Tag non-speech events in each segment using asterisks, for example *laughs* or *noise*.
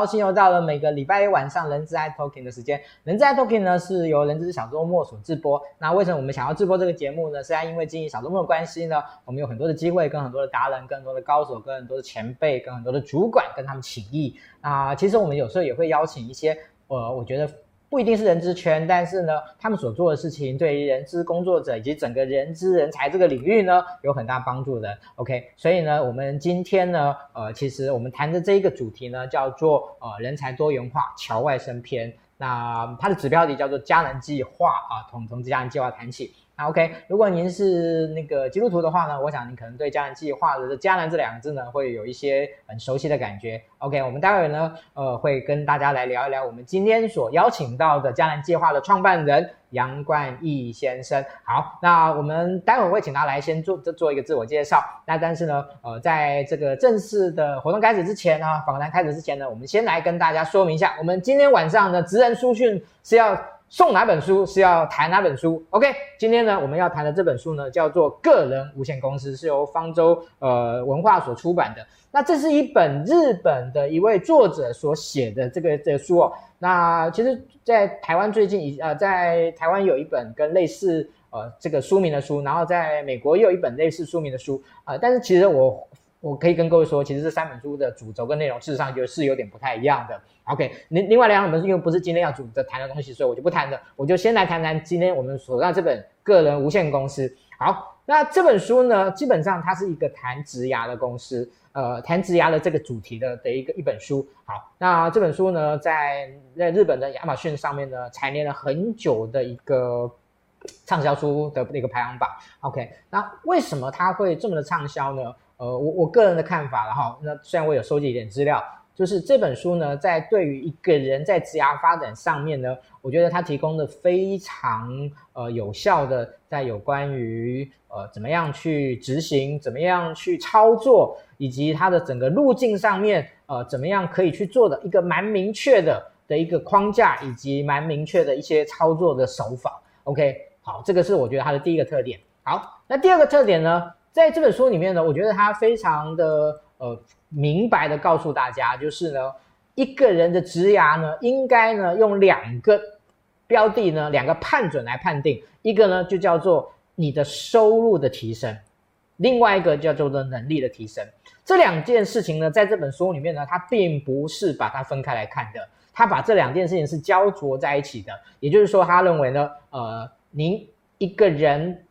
高兴又到了每个礼拜一晚上人资爱 Talking 的时间。人资爱 Talking 呢是由人资小周末所制播。那为什么我们想要制播这个节目呢？是因为经营小周末的关系呢，我们有很多的机会跟很多的达人、更多的高手、跟很多的前辈、跟很多的主管跟他们请益。啊，其实我们有时候也会邀请一些，呃，我觉得。不一定是人资圈，但是呢，他们所做的事情对于人资工作者以及整个人资人才这个领域呢，有很大帮助的。OK，所以呢，我们今天呢，呃，其实我们谈的这一个主题呢，叫做呃人才多元化侨外生篇。那它的指标题叫做佳能计划啊，从从佳能计划谈起。OK，如果您是那个基督徒的话呢，我想您可能对“迦南计划”的“迦南”这两个字呢，会有一些很熟悉的感觉。OK，我们待会呢，呃，会跟大家来聊一聊我们今天所邀请到的“迦南计划”的创办人杨冠毅先生。好，那我们待会会请他来先做做一个自我介绍。那但是呢，呃，在这个正式的活动开始之前呢，访谈开始之前呢，我们先来跟大家说明一下，我们今天晚上的职人书讯是要。送哪本书是要谈哪本书？OK，今天呢，我们要谈的这本书呢，叫做《个人无限公司》，是由方舟呃文化所出版的。那这是一本日本的一位作者所写的这个这个书哦。那其实，在台湾最近呃，在台湾有一本跟类似呃这个书名的书，然后在美国也有一本类似书名的书啊、呃。但是其实我。我可以跟各位说，其实这三本书的主轴跟内容，事实上就是有点不太一样的。OK，另另外两本因为不是今天要主的谈的东西，所以我就不谈了。我就先来谈谈今天我们所让这本《个人无限公司》。好，那这本书呢，基本上它是一个谈职涯的公司，呃，谈职涯的这个主题的的一个一本书。好，那这本书呢，在在日本的亚马逊上面呢，蝉联了很久的一个畅销书的那个排行榜。OK，那为什么它会这么的畅销呢？呃，我我个人的看法了哈，那虽然我有收集一点资料，就是这本书呢，在对于一个人在职涯发展上面呢，我觉得它提供的非常呃有效的，在有关于呃怎么样去执行，怎么样去操作，以及它的整个路径上面，呃怎么样可以去做的一个蛮明确的的一个框架，以及蛮明确的一些操作的手法。OK，好，这个是我觉得它的第一个特点。好，那第二个特点呢？在这本书里面呢，我觉得他非常的呃明白的告诉大家，就是呢，一个人的职涯呢，应该呢用两个标的呢，两个判准来判定，一个呢就叫做你的收入的提升，另外一个叫做的能力的提升。这两件事情呢，在这本书里面呢，他并不是把它分开来看的，他把这两件事情是交灼在一起的。也就是说，他认为呢，呃，您一个人。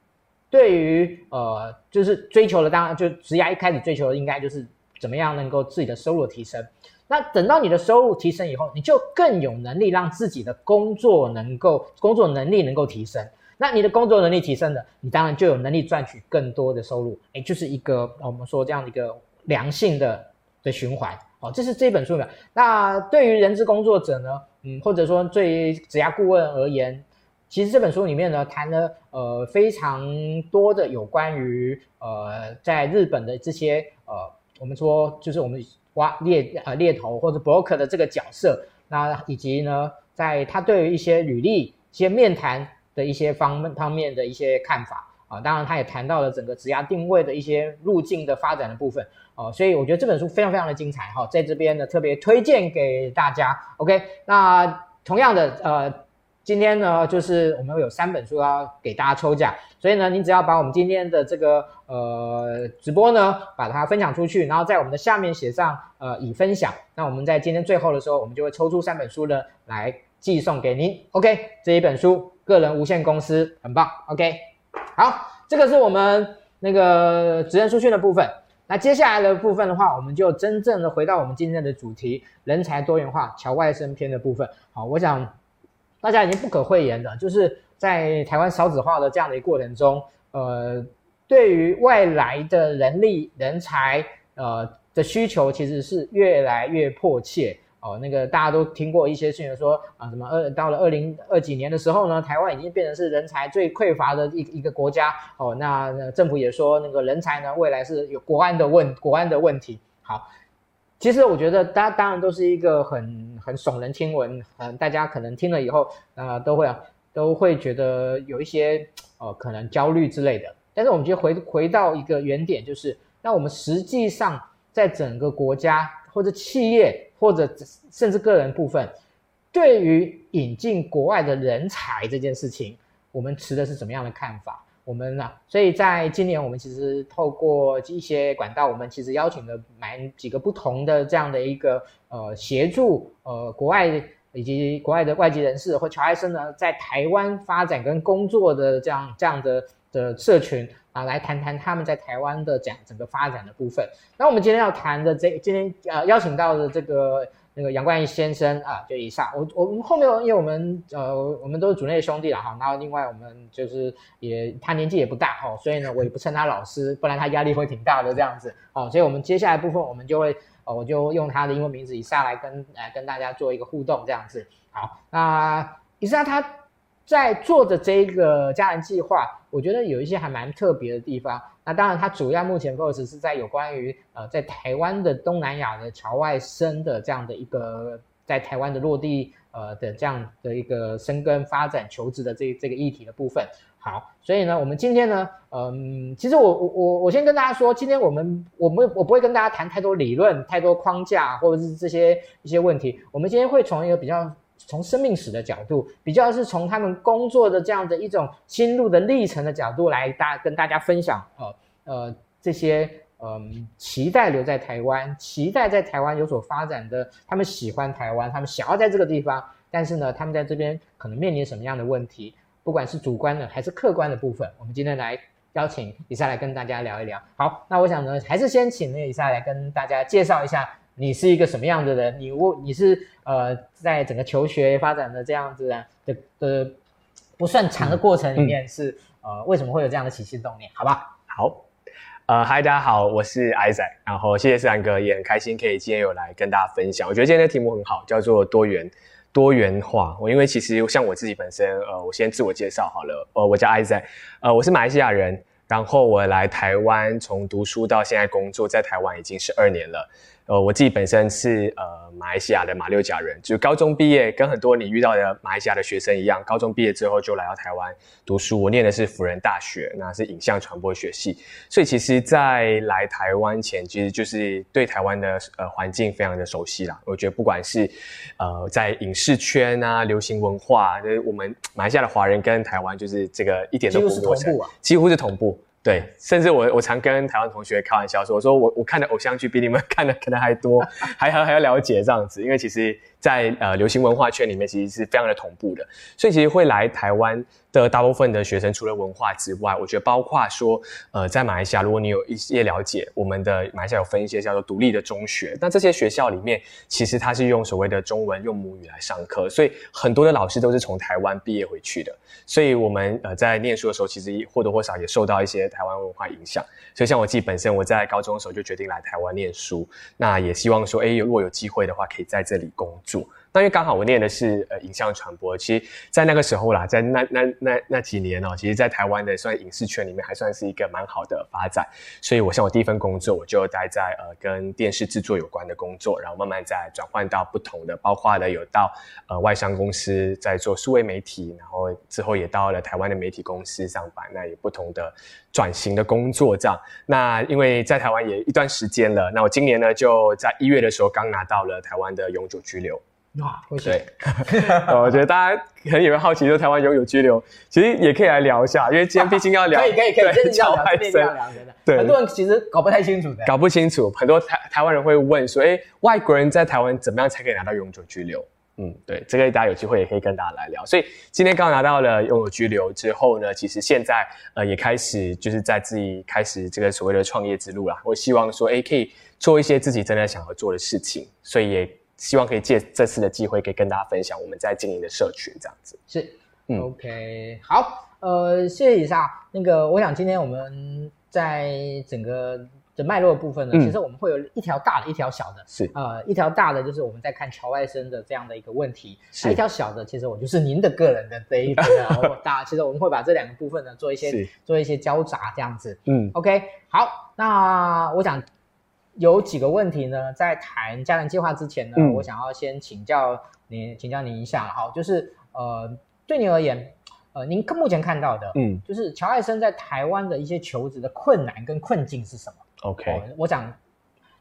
对于呃，就是追求的，当然就职涯一开始追求的应该就是怎么样能够自己的收入提升。那等到你的收入提升以后，你就更有能力让自己的工作能够工作能力能够提升。那你的工作能力提升了，你当然就有能力赚取更多的收入。诶，就是一个我们说这样的一个良性的的循环。哦，这是这本书的。那对于人资工作者呢，嗯，或者说对于职涯顾问而言。其实这本书里面呢，谈了呃非常多的有关于呃在日本的这些呃我们说就是我们挖猎呃猎头或者 broker 的这个角色，那以及呢在他对于一些履历、一些面谈的一些方方面的一些看法啊，当然他也谈到了整个职涯定位的一些路径的发展的部分哦，所以我觉得这本书非常非常的精彩哈，在这边呢特别推荐给大家。OK，那同样的呃。今天呢，就是我们有三本书要给大家抽奖，所以呢，你只要把我们今天的这个呃直播呢，把它分享出去，然后在我们的下面写上呃已分享，那我们在今天最后的时候，我们就会抽出三本书呢来寄送给您。OK，这一本书个人无限公司很棒。OK，好，这个是我们那个职人书讯的部分。那接下来的部分的话，我们就真正的回到我们今天的主题——人才多元化侨外生篇的部分。好，我想。大家已经不可讳言的，就是在台湾少子化的这样的一个过程中，呃，对于外来的人力人才，呃的需求其实是越来越迫切哦。那个大家都听过一些新闻说啊，什么二到了二零二几年的时候呢，台湾已经变成是人才最匮乏的一一个国家哦。那政府也说，那个人才呢，未来是有国安的问国安的问题。好。其实我觉得，大家当然都是一个很很耸人听闻，嗯，大家可能听了以后，呃，都会啊，都会觉得有一些呃可能焦虑之类的。但是我们就回回到一个原点，就是那我们实际上在整个国家或者企业或者甚至个人部分，对于引进国外的人才这件事情，我们持的是什么样的看法？我们、啊？所以在今年，我们其实透过一些管道，我们其实邀请了蛮几个不同的这样的一个呃协助呃国外以及国外的外籍人士或侨外生呢，在台湾发展跟工作的这样这样的的社群啊，来谈谈他们在台湾的讲整个发展的部分。那我们今天要谈的这今天呃邀请到的这个。那个杨冠毅先生啊，就以上，我我们后面，因为我们呃，我们都是组内兄弟了哈，然后另外我们就是也他年纪也不大哈，所以呢，我也不称他老师，不然他压力会挺大的这样子哦，所以我们接下来部分我们就会，呃，我就用他的英文名字以下来跟来跟大家做一个互动这样子。好，那以上他在做的这个家人计划，我觉得有一些还蛮特别的地方。那当然，它主要目前 focus 是在有关于呃，在台湾的东南亚的侨外生的这样的一个在台湾的落地呃的这样的一个生根发展求职的这这个议题的部分。好，所以呢，我们今天呢，嗯，其实我我我我先跟大家说，今天我们我们我不会跟大家谈太多理论、太多框架或者是这些一些问题。我们今天会从一个比较从生命史的角度，比较是从他们工作的这样的一种心路的历程的角度来大跟大家分享呃呃这些嗯、期待留在台湾，期待在台湾有所发展的，他们喜欢台湾，他们想要在这个地方，但是呢，他们在这边可能面临什么样的问题，不管是主观的还是客观的部分，我们今天来邀请以撒来跟大家聊一聊。好，那我想呢，还是先请那个以撒来跟大家介绍一下。你是一个什么样的人？你我你是呃，在整个求学发展的这样子的的，的不算长的过程里面是，是、嗯、呃，为什么会有这样的起心动念？好吧？好，呃，嗨，大家好，我是 Isaac，然后谢谢思然哥，也很开心可以今天有来跟大家分享。我觉得今天的题目很好，叫做多元多元化。我因为其实像我自己本身，呃，我先自我介绍好了，呃，我叫 Isaac，呃，我是马来西亚人，然后我来台湾从读书到现在工作，在台湾已经十二年了。呃，我自己本身是呃马来西亚的马六甲人，就高中毕业，跟很多你遇到的马来西亚的学生一样，高中毕业之后就来到台湾读书。我念的是辅仁大学，那是影像传播学系。所以其实，在来台湾前，其实就是对台湾的呃环境非常的熟悉啦。我觉得不管是呃在影视圈啊、流行文化，就是我们马来西亚的华人跟台湾就是这个一点都不陌生，几乎是同步。对，甚至我我常跟台湾同学开玩笑说，我说我我看的偶像剧比你们看的可能还多，还还还要了解这样子，因为其实。在呃流行文化圈里面，其实是非常的同步的，所以其实会来台湾的大部分的学生，除了文化之外，我觉得包括说，呃，在马来西亚，如果你有一些了解，我们的马来西亚有分一些叫做独立的中学，那这些学校里面，其实它是用所谓的中文用母语来上课，所以很多的老师都是从台湾毕业回去的，所以我们呃在念书的时候，其实或多或少也受到一些台湾文化影响，就像我自己本身，我在高中的时候就决定来台湾念书，那也希望说，哎，如果有机会的话，可以在这里工作。那因为刚好我念的是呃影像传播，其实，在那个时候啦，在那那那那几年哦，其实，在台湾的算影视圈里面，还算是一个蛮好的发展。所以，我像我第一份工作，我就待在呃跟电视制作有关的工作，然后慢慢再转换到不同的，包括了有到呃外商公司在做数位媒体，然后之后也到了台湾的媒体公司上班，那有不同的转型的工作这样。那因为在台湾也一段时间了，那我今年呢就在一月的时候刚拿到了台湾的永久居留。哇，对，*laughs* 我觉得大家可能也会好奇，说台湾永久居留，其实也可以来聊一下，因为今天毕竟要聊，*laughs* 可以可以可以，真的要聊，真的要聊，真的。对，很多人其实搞不太清楚的，搞不清楚，很多台台湾人会问说，哎，外国人在台湾怎么样才可以拿到永久居留？嗯，对，这个大家有机会也可以跟大家来聊。所以今天刚拿到了永久居留之后呢，其实现在呃也开始就是在自己开始这个所谓的创业之路啦。我希望说，哎，可以做一些自己真的想要做的事情，所以也。希望可以借这次的机会，可以跟大家分享我们在经营的社群，这样子。是，嗯，OK，好，呃，谢谢以上。那个，我想今天我们在整个的脉络的部分呢，嗯、其实我们会有一条大的，一条小的，是，呃，一条大的就是我们在看乔外生的这样的一个问题，是。一条小的，其实我就是您的个人的这一个，*laughs* 然后大，其实我们会把这两个部分呢做一些做一些交杂，这样子，嗯，OK，好，那我想。有几个问题呢，在谈家人计划之前呢，嗯、我想要先请教您，请教您一下，好，就是呃，对您而言，呃，您目前看到的，嗯，就是乔爱生在台湾的一些求职的困难跟困境是什么？OK，、呃、我想。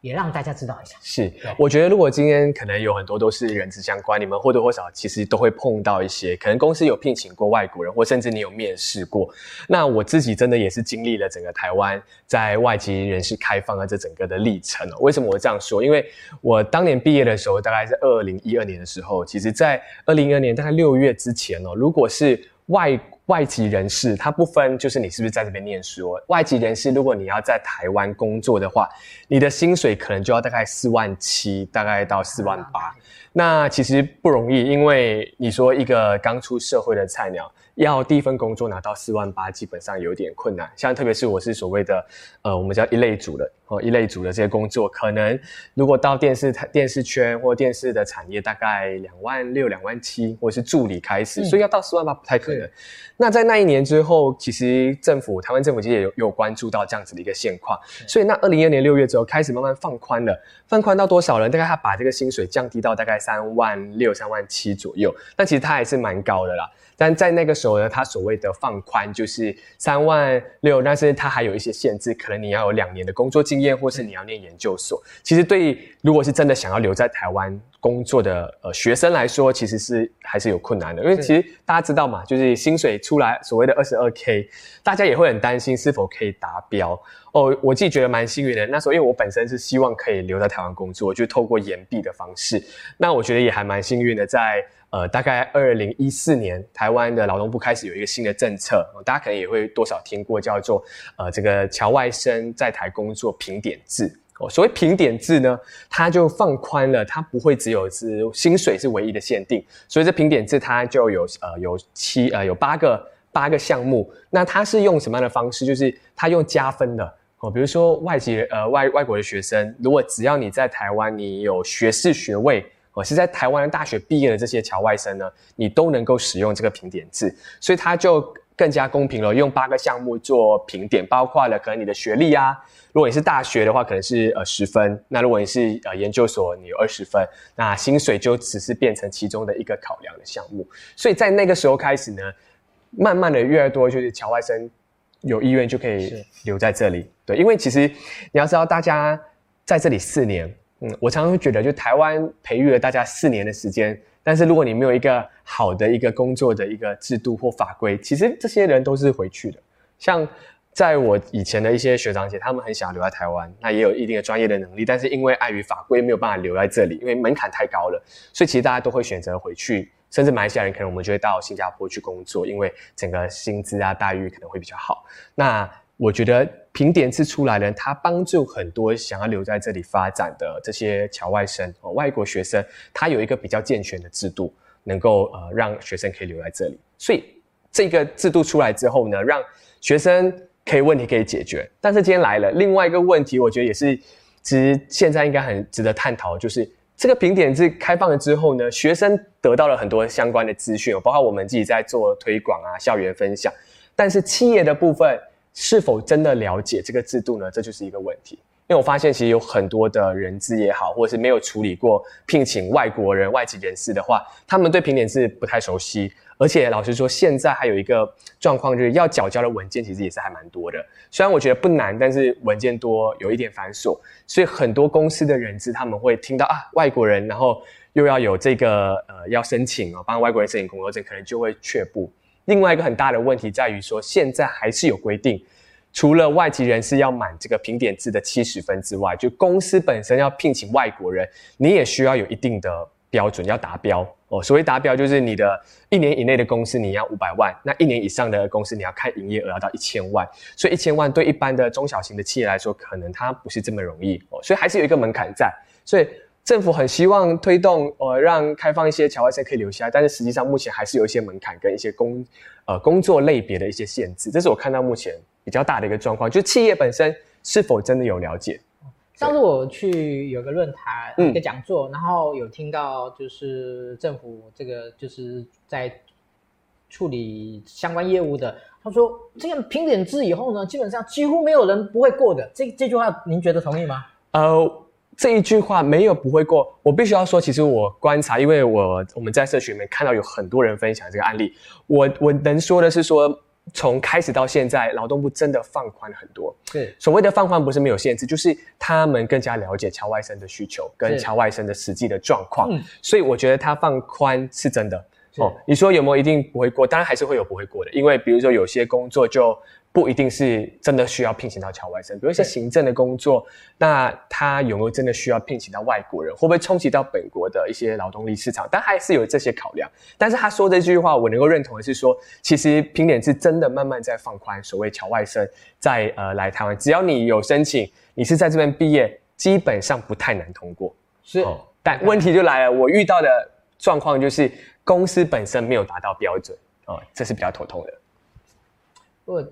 也让大家知道一下。是，我觉得如果今天可能有很多都是人资相关，你们或多或少其实都会碰到一些，可能公司有聘请过外国人，或甚至你有面试过。那我自己真的也是经历了整个台湾在外籍人士开放的这整个的历程。为什么我这样说？因为我当年毕业的时候，大概是二零一二年的时候，其实在二零一二年大概六月之前哦，如果是外外籍人士，他不分就是你是不是在这边念书。外籍人士，如果你要在台湾工作的话，你的薪水可能就要大概四万七，大概到四万八。那其实不容易，因为你说一个刚出社会的菜鸟。要第一份工作拿到四万八，基本上有点困难。像特别是我是所谓的，呃，我们叫一类组的哦，一类组的这些工作，可能如果到电视台、电视圈或电视的产业，大概两万六、两万七，或者是助理开始，嗯、所以要到四万八不太可能。那在那一年之后，其实政府台湾政府其实也有有关注到这样子的一个现况，所以那二零一二年六月之后开始慢慢放宽了，放宽到多少人？大概他把这个薪水降低到大概三万六、三万七左右，但其实它还是蛮高的啦。但在那个时候呢，他所谓的放宽就是三万六，但是他还有一些限制，可能你要有两年的工作经验，或是你要念研究所。其实对，如果是真的想要留在台湾工作的呃学生来说，其实是还是有困难的，因为其实大家知道嘛，就是薪水出来所谓的二十二 K，大家也会很担心是否可以达标。哦，我自己觉得蛮幸运的，那时候因为我本身是希望可以留在台湾工作，就透过延毕的方式，那我觉得也还蛮幸运的，在。呃，大概二零一四年，台湾的劳动部开始有一个新的政策，大家可能也会多少听过，叫做呃这个侨外生在台工作评点制。哦，所谓评点制呢，它就放宽了，它不会只有是薪水是唯一的限定，所以这评点制它就有呃有七呃有八个八个项目。那它是用什么样的方式？就是它用加分的哦，比如说外籍呃外外国的学生，如果只要你在台湾你有学士学位。我是在台湾大学毕业的这些侨外生呢，你都能够使用这个评点制，所以它就更加公平了。用八个项目做评点，包括了可能你的学历啊，如果你是大学的话，可能是呃十分；那如果你是呃研究所，你有二十分，那薪水就只是变成其中的一个考量的项目。所以在那个时候开始呢，慢慢的越来越多就是侨外生有意愿就可以留在这里。对，因为其实你要知道，大家在这里四年。嗯，我常常会觉得，就台湾培育了大家四年的时间，但是如果你没有一个好的一个工作的一个制度或法规，其实这些人都是回去的。像在我以前的一些学长姐，他们很想留在台湾，那也有一定的专业的能力，但是因为碍于法规没有办法留在这里，因为门槛太高了，所以其实大家都会选择回去，甚至马来西亚人可能我们就会到新加坡去工作，因为整个薪资啊待遇可能会比较好。那我觉得评点制出来呢，它帮助很多想要留在这里发展的这些侨外生哦，外国学生，他有一个比较健全的制度，能够呃让学生可以留在这里。所以这个制度出来之后呢，让学生可以问题可以解决。但是今天来了另外一个问题，我觉得也是其实现在应该很值得探讨，就是这个评点制开放了之后呢，学生得到了很多相关的资讯，包括我们自己在做推广啊、校园分享，但是企业的部分。是否真的了解这个制度呢？这就是一个问题。因为我发现，其实有很多的人资也好，或者是没有处理过聘请外国人、外籍人士的话，他们对评点制不太熟悉。而且老实说，现在还有一个状况，就是要缴交的文件其实也是还蛮多的。虽然我觉得不难，但是文件多，有一点繁琐。所以很多公司的人资他们会听到啊，外国人，然后又要有这个呃要申请哦，帮外国人申请工作证，可能就会却步。另外一个很大的问题在于说，现在还是有规定，除了外籍人士要满这个评点制的七十分之外，就公司本身要聘请外国人，你也需要有一定的标准要达标哦。所谓达标，就是你的一年以内的公司你要五百万，那一年以上的公司你要看营业额要到一千万。所以一千万对一般的中小型的企业来说，可能它不是这么容易哦。所以还是有一个门槛在，所以。政府很希望推动，呃，让开放一些侨外生可以留下来，但是实际上目前还是有一些门槛跟一些工，呃，工作类别的一些限制，这是我看到目前比较大的一个状况，就企业本身是否真的有了解？上次我去有个论坛，一个讲座，嗯，然后有听到就是政府这个就是在处理相关业务的，他说这样评点制以后呢，基本上几乎没有人不会过的，这这句话您觉得同意吗？呃。这一句话没有不会过，我必须要说，其实我观察，因为我我们在社群里面看到有很多人分享这个案例，我我能说的是说，从开始到现在，劳动部真的放宽很多。对所谓的放宽，不是没有限制，就是他们更加了解侨外生的需求跟侨外生的实际的状况。嗯，所以我觉得他放宽是真的。哦，你说有没有一定不会过？当然还是会有不会过的，因为比如说有些工作就。不一定是真的需要聘请到侨外生，比如一些行政的工作，那他有没有真的需要聘请到外国人？会不会冲击到本国的一些劳动力市场？但还是有这些考量。但是他说这句话，我能够认同的是说，其实评点是真的慢慢在放宽，所谓侨外生在呃来台湾，只要你有申请，你是在这边毕业，基本上不太难通过。是，哦，但问题就来了，我遇到的状况就是公司本身没有达到标准，哦，这是比较头痛的。我。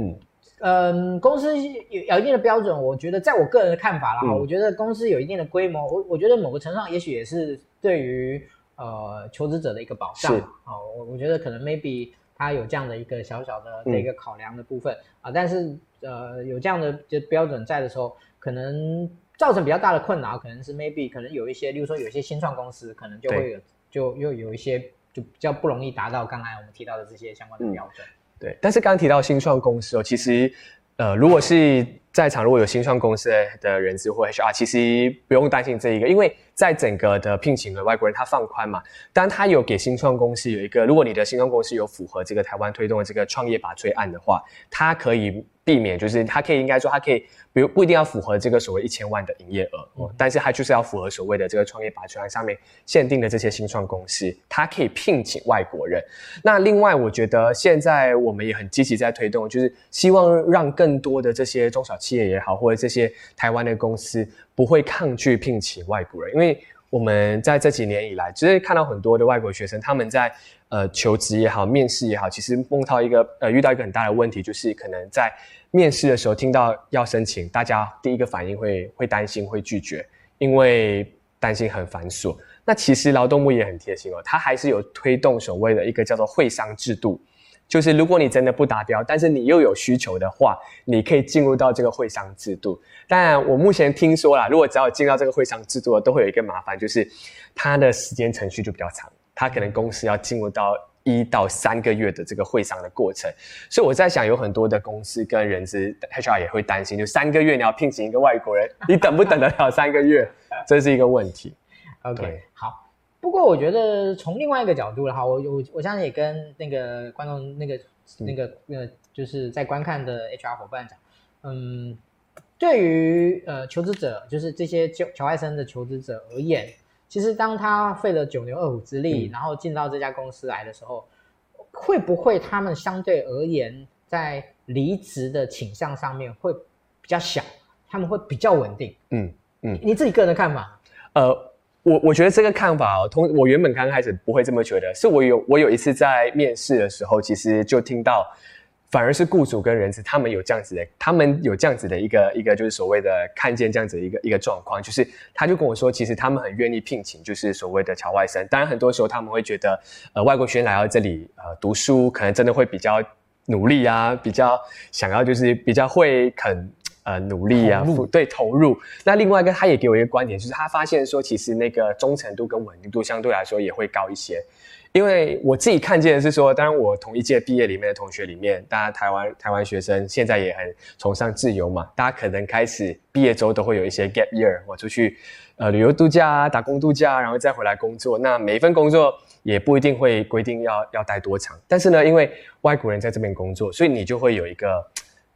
嗯。嗯，公司有有一定的标准，我觉得在我个人的看法啦，嗯、我觉得公司有一定的规模，我我觉得某个程度上也许也是对于呃求职者的一个保障。是。哦，我我觉得可能 maybe 他有这样的一个小小的这个考量的部分、嗯、啊，但是呃有这样的就标准在的时候，可能造成比较大的困扰，可能是 maybe 可能有一些，例如说有一些新创公司，可能就会有就又有一些就比较不容易达到刚才我们提到的这些相关的标准。嗯对，但是刚刚提到新创公司哦，其实，呃，如果是在场如果有新创公司的人资或 HR，其实不用担心这一个，因为在整个的聘请的外国人，他放宽嘛，当然他有给新创公司有一个，如果你的新创公司有符合这个台湾推动的这个创业拔萃案的话，他可以避免，就是他可以应该说他可以。比如不一定要符合这个所谓一千万的营业额，嗯，但是它就是要符合所谓的这个创业拔萃案上面限定的这些新创公司，它可以聘请外国人。那另外，我觉得现在我们也很积极在推动，就是希望让更多的这些中小企业也好，或者这些台湾的公司不会抗拒聘请外国人，因为我们在这几年以来，其实看到很多的外国学生他们在呃求职也好、面试也好，其实碰到一个呃遇到一个很大的问题，就是可能在。面试的时候听到要申请，大家第一个反应会会担心，会拒绝，因为担心很繁琐。那其实劳动部也很贴心哦，他还是有推动所谓的一个叫做会商制度，就是如果你真的不达标，但是你又有需求的话，你可以进入到这个会商制度。当然我目前听说啦，如果只要进到这个会商制度，都会有一个麻烦，就是它的时间程序就比较长，它可能公司要进入到。一到三个月的这个会商的过程，所以我在想，有很多的公司跟人资 HR 也会担心，就三个月你要聘请一个外国人，你等不等得了三个月？这是一个问题。OK，好。不过我觉得从另外一个角度的话，我我我相信也跟那个观众、那个那个那个就是在观看的 HR 伙伴讲，嗯，对于呃求职者，就是这些侨侨外生的求职者而言。其实，当他费了九牛二虎之力，嗯、然后进到这家公司来的时候，会不会他们相对而言在离职的倾向上面会比较小？他们会比较稳定？嗯嗯，嗯你自己个人的看法？呃，我我觉得这个看法哦，同我原本刚开始不会这么觉得，是我有我有一次在面试的时候，其实就听到。反而是雇主跟人资，他们有这样子的，他们有这样子的一个一个，就是所谓的看见这样子的一个一个状况，就是他就跟我说，其实他们很愿意聘请，就是所谓的侨外生。当然，很多时候他们会觉得，呃，外国学生来到这里，呃，读书可能真的会比较努力啊，比较想要就是比较会肯呃努力啊。对，投入。那另外一个，他也给我一个观点，就是他发现说，其实那个忠诚度跟稳定度相对来说也会高一些。因为我自己看见的是说，当然我同一届毕业里面的同学里面，大家台湾台湾学生现在也很崇尚自由嘛，大家可能开始毕业之后都会有一些 gap year，我出去呃旅游度假啊，打工度假，然后再回来工作。那每一份工作也不一定会规定要要待多长，但是呢，因为外国人在这边工作，所以你就会有一个。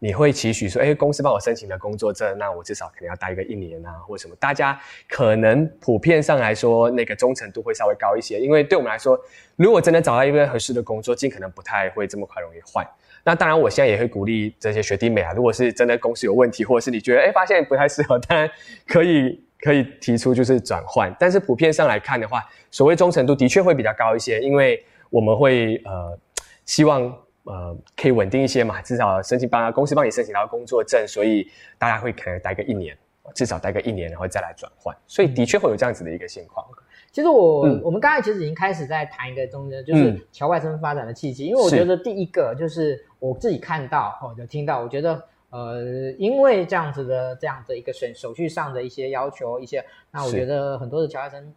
你会期许说，哎，公司帮我申请的工作证，那我至少可能要待一个一年啊，或什么？大家可能普遍上来说，那个忠诚度会稍微高一些，因为对我们来说，如果真的找到一份合适的工作，尽可能不太会这么快容易换。那当然，我现在也会鼓励这些学弟妹啊，如果是真的公司有问题，或者是你觉得哎发现不太适合，当然可以可以提出就是转换。但是普遍上来看的话，所谓忠诚度的确会比较高一些，因为我们会呃希望。呃，可以稳定一些嘛，至少申请帮公司帮你申请到工作证，所以大家会可能待个一年，至少待个一年，然后再来转换，所以的确会有这样子的一个情况。其实我、嗯、我们刚才其实已经开始在谈一个中间，就是侨外生发展的契机，嗯、因为我觉得第一个就是我自己看到或者是听到，我觉得呃，因为这样子的这样的一个手手续上的一些要求，一些，那我觉得很多的侨外生。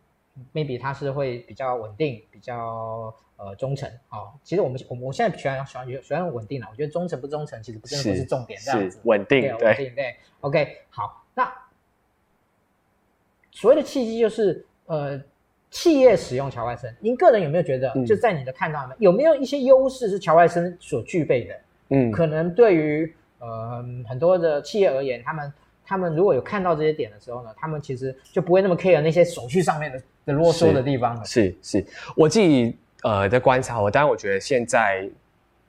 maybe 他是会比较稳定，比较呃忠诚哦。其实我们我我现在喜欢喜欢喜欢稳定了，我觉得忠诚不忠诚其实不真的不是重点，这样子稳定对稳定对。OK，好，那所谓的契机就是呃。企业使用乔外生，您个人有没有觉得，就在你的看到里面，嗯、有没有一些优势是乔外生所具备的？嗯，可能对于呃很多的企业而言，他们他们如果有看到这些点的时候呢，他们其实就不会那么 care 那些手续上面的的啰嗦的地方了。是是，是，我自己呃的观察，我当然我觉得现在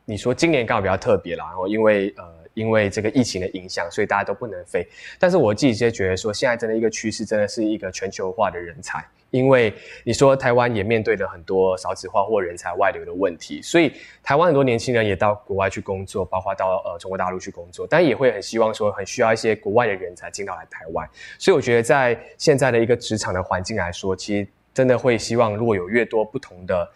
你说今年刚好比较特别啦，然后因为呃因为这个疫情的影响，所以大家都不能飞。但是我自己就觉得说，现在真的一个趋势，真的是一个全球化的人才。因为你说台湾也面对了很多少子化或人才外流的问题，所以台湾很多年轻人也到国外去工作，包括到呃中国大陆去工作，但也会很希望说很需要一些国外的人才进到来台湾。所以我觉得在现在的一个职场的环境来说，其实真的会希望如果有越多不同的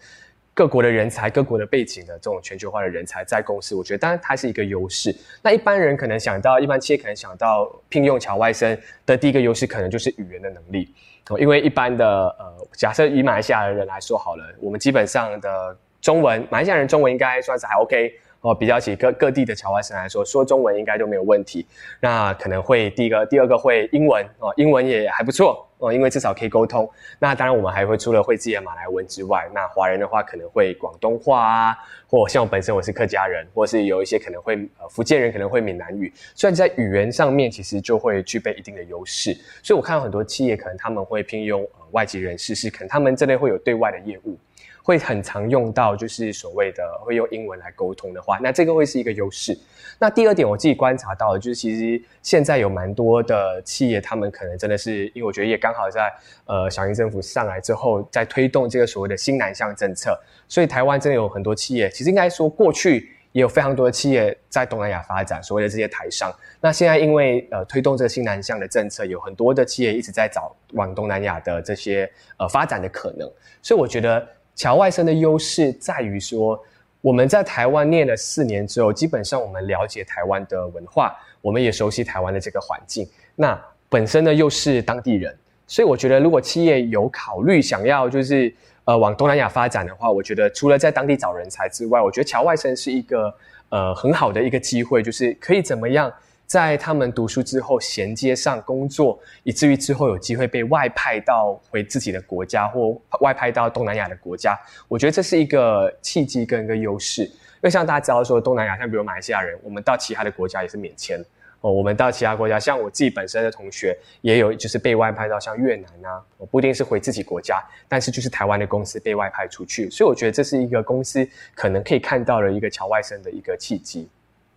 各国的人才、各国的背景的这种全球化的人才在公司，我觉得当然它是一个优势。那一般人可能想到，一般企业可能想到聘用乔外生的第一个优势，可能就是语言的能力。哦，因为一般的呃，假设以马来西亚的人来说好了，我们基本上的中文，马来西亚人中文应该算是还 OK 哦，比较起各各地的侨外生来说，说中文应该都没有问题。那可能会第一个、第二个会英文哦，英文也还不错。哦，因为至少可以沟通。那当然，我们还会除了会自己的马来文之外，那华人的话可能会广东话啊，或像我本身我是客家人，或是有一些可能会呃福建人可能会闽南语。虽然在语言上面其实就会具备一定的优势，所以我看到很多企业可能他们会聘用外籍人士，是可能他们真的会有对外的业务。会很常用到，就是所谓的会用英文来沟通的话，那这个会是一个优势。那第二点，我自己观察到的，就是其实现在有蛮多的企业，他们可能真的是，因为我觉得也刚好在呃小英政府上来之后，在推动这个所谓的新南向政策，所以台湾真的有很多企业，其实应该说过去也有非常多的企业在东南亚发展，所谓的这些台商。那现在因为呃推动这个新南向的政策，有很多的企业一直在找往东南亚的这些呃发展的可能，所以我觉得。侨外生的优势在于说，我们在台湾念了四年之后，基本上我们了解台湾的文化，我们也熟悉台湾的这个环境。那本身呢又是当地人，所以我觉得如果企业有考虑想要就是呃往东南亚发展的话，我觉得除了在当地找人才之外，我觉得侨外生是一个呃很好的一个机会，就是可以怎么样。在他们读书之后，衔接上工作，以至于之后有机会被外派到回自己的国家，或外派到东南亚的国家。我觉得这是一个契机跟一个优势。因为像大家知道说，东南亚像比如马来西亚人，我们到其他的国家也是免签哦。我们到其他国家，像我自己本身的同学也有，就是被外派到像越南啊，我不一定是回自己国家，但是就是台湾的公司被外派出去。所以我觉得这是一个公司可能可以看到的一个侨外生的一个契机。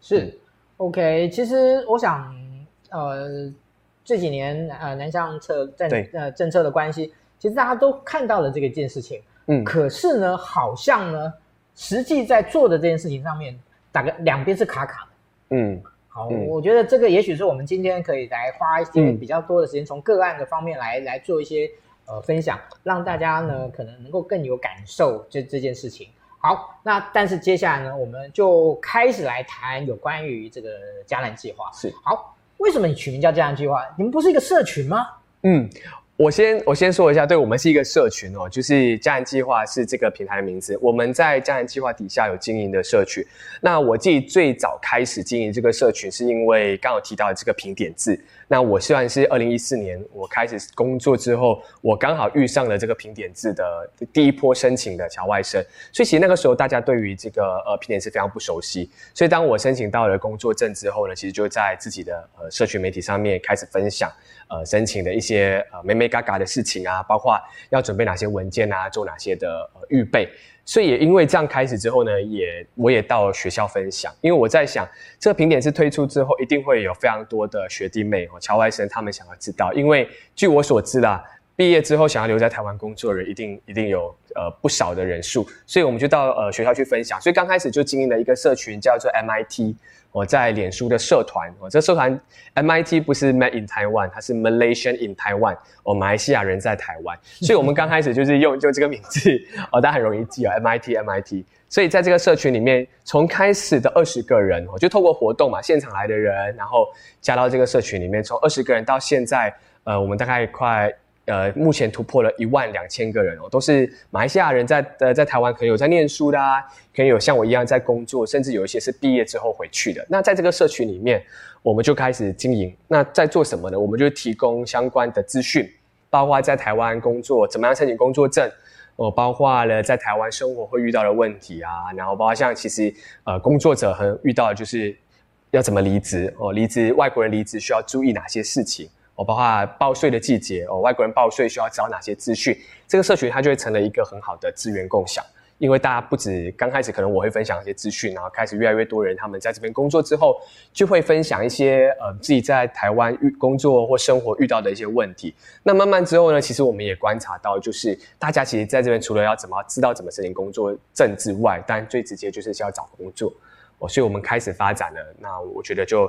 是。嗯 OK，其实我想，呃，这几年呃南向策政呃政策的关系，其实大家都看到了这个件事情，嗯，可是呢，好像呢，实际在做的这件事情上面，大概两边是卡卡的，嗯，好，嗯、我觉得这个也许是我们今天可以来花一些比较多的时间，从个案的方面来、嗯、来做一些呃分享，让大家呢可能能够更有感受这这件事情。好，那但是接下来呢，我们就开始来谈有关于这个迦南计划。是，好，为什么你取名叫迦南计划？你们不是一个社群吗？嗯。我先我先说一下，对，我们是一个社群哦，就是家人计划是这个平台的名字。我们在家人计划底下有经营的社群。那我自己最早开始经营这个社群，是因为刚好提到的这个评点制。那我虽然是二零一四年我开始工作之后，我刚好遇上了这个评点制的第一波申请的侨外生，所以其实那个时候大家对于这个呃评点制非常不熟悉。所以当我申请到了工作证之后呢，其实就在自己的呃社群媒体上面开始分享。呃，申请的一些呃美美嘎嘎的事情啊，包括要准备哪些文件啊，做哪些的呃预备，所以也因为这样开始之后呢，也我也到学校分享，因为我在想，这个评点是推出之后，一定会有非常多的学弟妹哦，侨外生他们想要知道，因为据我所知啦，毕业之后想要留在台湾工作的人，一定一定有呃不少的人数，所以我们就到呃学校去分享，所以刚开始就经营了一个社群，叫做 MIT。我在脸书的社团，我，这社团 MIT 不是 Made in Taiwan，它是 Malaysian in Taiwan，哦，马来西亚人在台湾，所以我们刚开始就是用就这个名字，哦，大家很容易记啊，MIT MIT，所以在这个社群里面，从开始的二十个人，我，就透过活动嘛，现场来的人，然后加到这个社群里面，从二十个人到现在，呃，我们大概快呃，目前突破了一万两千个人哦，都是马来西亚人在呃在台湾可能有在念书的啊，可能有像我一样在工作，甚至有一些是毕业之后回去的。那在这个社群里面，我们就开始经营。那在做什么呢？我们就提供相关的资讯，包括在台湾工作怎么样申请工作证哦，包括了在台湾生活会遇到的问题啊，然后包括像其实呃工作者很遇到的就是要怎么离职哦，离职外国人离职需要注意哪些事情。哦，包括报税的季节哦，外国人报税需要知道哪些资讯？这个社群它就会成了一个很好的资源共享，因为大家不止刚开始可能我会分享一些资讯，然后开始越来越多人他们在这边工作之后，就会分享一些呃自己在台湾遇工作或生活遇到的一些问题。那慢慢之后呢，其实我们也观察到，就是大家其实在这边除了要怎么知道怎么申请工作证之外，但最直接就是需要找工作哦，所以我们开始发展了。那我觉得就。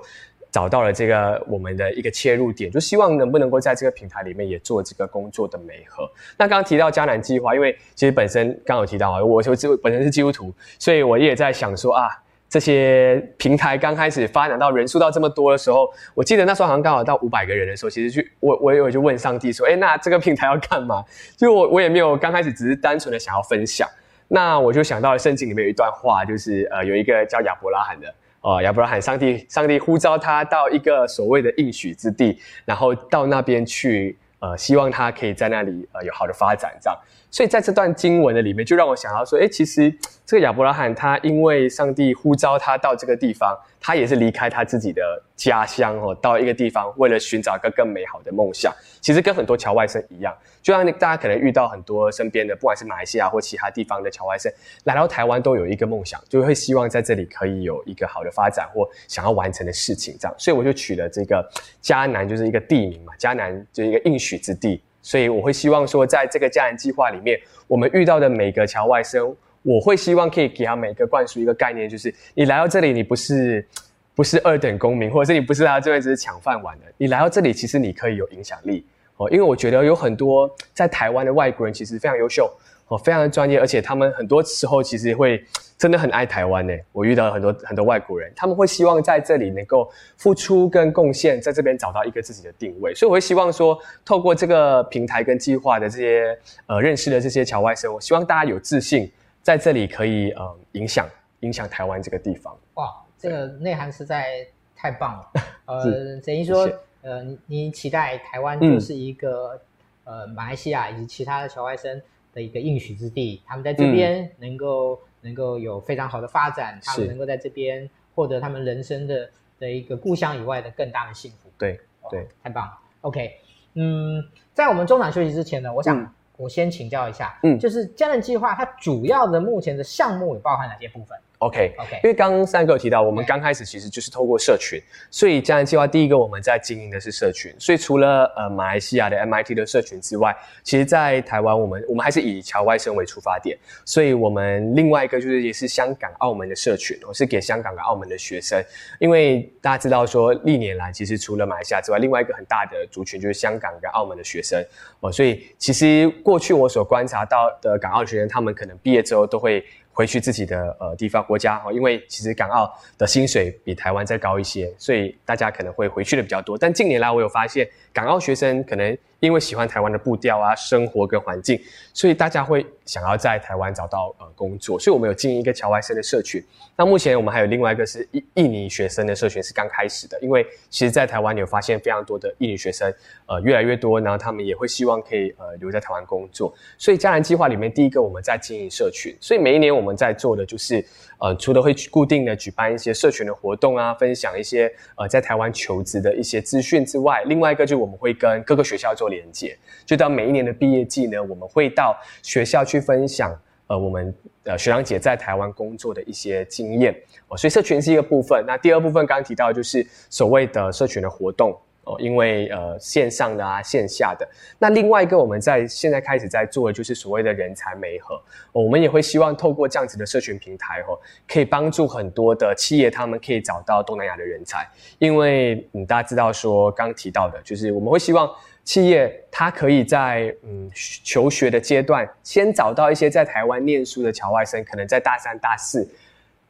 找到了这个我们的一个切入点，就希望能不能够在这个平台里面也做这个工作的媒合。那刚刚提到迦南计划，因为其实本身刚刚有提到啊，我我本身是基督徒，所以我也在想说啊，这些平台刚开始发展到人数到这么多的时候，我记得那时候好像刚好到五百个人的时候，其实去我我也有去问上帝说，哎，那这个平台要干嘛？就我我也没有刚开始只是单纯的想要分享，那我就想到了圣经里面有一段话，就是呃有一个叫亚伯拉罕的。啊，亚伯拉罕，上帝，上帝呼召他到一个所谓的应许之地，然后到那边去，呃，希望他可以在那里呃有好的发展，这样。所以在这段经文的里面，就让我想到说，诶，其实这个亚伯拉罕他因为上帝呼召他到这个地方，他也是离开他自己的家乡哦，到一个地方为了寻找一个更美好的梦想。其实跟很多侨外生一样，就像大家可能遇到很多身边的，不管是马来西亚或其他地方的侨外生来到台湾，都有一个梦想，就会希望在这里可以有一个好的发展或想要完成的事情，这样。所以我就取了这个迦南，就是一个地名嘛，迦南就是一个应许之地。所以我会希望说，在这个家人计划里面，我们遇到的每个侨外生，我会希望可以给他每个灌输一个概念，就是你来到这里，你不是不是二等公民，或者是你不是来这边只是抢饭碗的，你来到这里，其实你可以有影响力哦。因为我觉得有很多在台湾的外国人其实非常优秀哦，非常的专业，而且他们很多时候其实会。真的很爱台湾呢，我遇到很多很多外国人，他们会希望在这里能够付出跟贡献，在这边找到一个自己的定位。所以我会希望说，透过这个平台跟计划的这些呃认识的这些侨外生，我希望大家有自信，在这里可以呃影响影响台湾这个地方。哇，这个内涵实在太棒了。*laughs* 呃，等于说，呃，你你期待台湾就是一个、嗯、呃马来西亚以及其他的侨外生的一个应许之地，他们在这边能够。嗯能够有非常好的发展，他们能够在这边获得他们人生的的一个故乡以外的更大的幸福。对对、哦，太棒了。OK，嗯，在我们中场休息之前呢，我想我先请教一下，嗯，就是家人计划它主要的目前的项目有包含哪些部分？OK OK，因为刚刚三哥有提到，我们刚开始其实就是透过社群，所以家人计划第一个我们在经营的是社群，所以除了呃马来西亚的 MIT 的社群之外，其实在台湾我们我们还是以侨外生为出发点，所以我们另外一个就是也是香港澳门的社群，我是给香港跟澳门的学生，因为大家知道说历年来其实除了马来西亚之外，另外一个很大的族群就是香港跟澳门的学生哦，所以其实过去我所观察到的港澳学生，他们可能毕业之后都会。回去自己的呃地方国家哈，因为其实港澳的薪水比台湾再高一些，所以大家可能会回去的比较多。但近年来我有发现，港澳学生可能因为喜欢台湾的步调啊、生活跟环境，所以大家会想要在台湾找到呃工作。所以我们有经营一个侨外生的社群。那目前我们还有另外一个是印印尼学生的社群是刚开始的，因为其实在台湾有发现非常多的印尼学生，呃越来越多，然后他们也会希望可以呃留在台湾工作。所以迦南计划里面第一个我们在经营社群，所以每一年我们在做的就是，呃，除了会固定的举办一些社群的活动啊，分享一些呃在台湾求职的一些资讯之外，另外一个就是我们会跟各个学校做连接，就到每一年的毕业季呢，我们会到学校去分享，呃，我们呃学长姐在台湾工作的一些经验哦，所以社群是一个部分。那第二部分刚刚提到就是所谓的社群的活动。哦，因为呃线上的啊线下的，那另外一个我们在现在开始在做的就是所谓的人才媒合，我们也会希望透过这样子的社群平台哦，可以帮助很多的企业，他们可以找到东南亚的人才，因为嗯大家知道说刚提到的就是我们会希望企业它可以在嗯求学的阶段先找到一些在台湾念书的侨外生，可能在大三大四。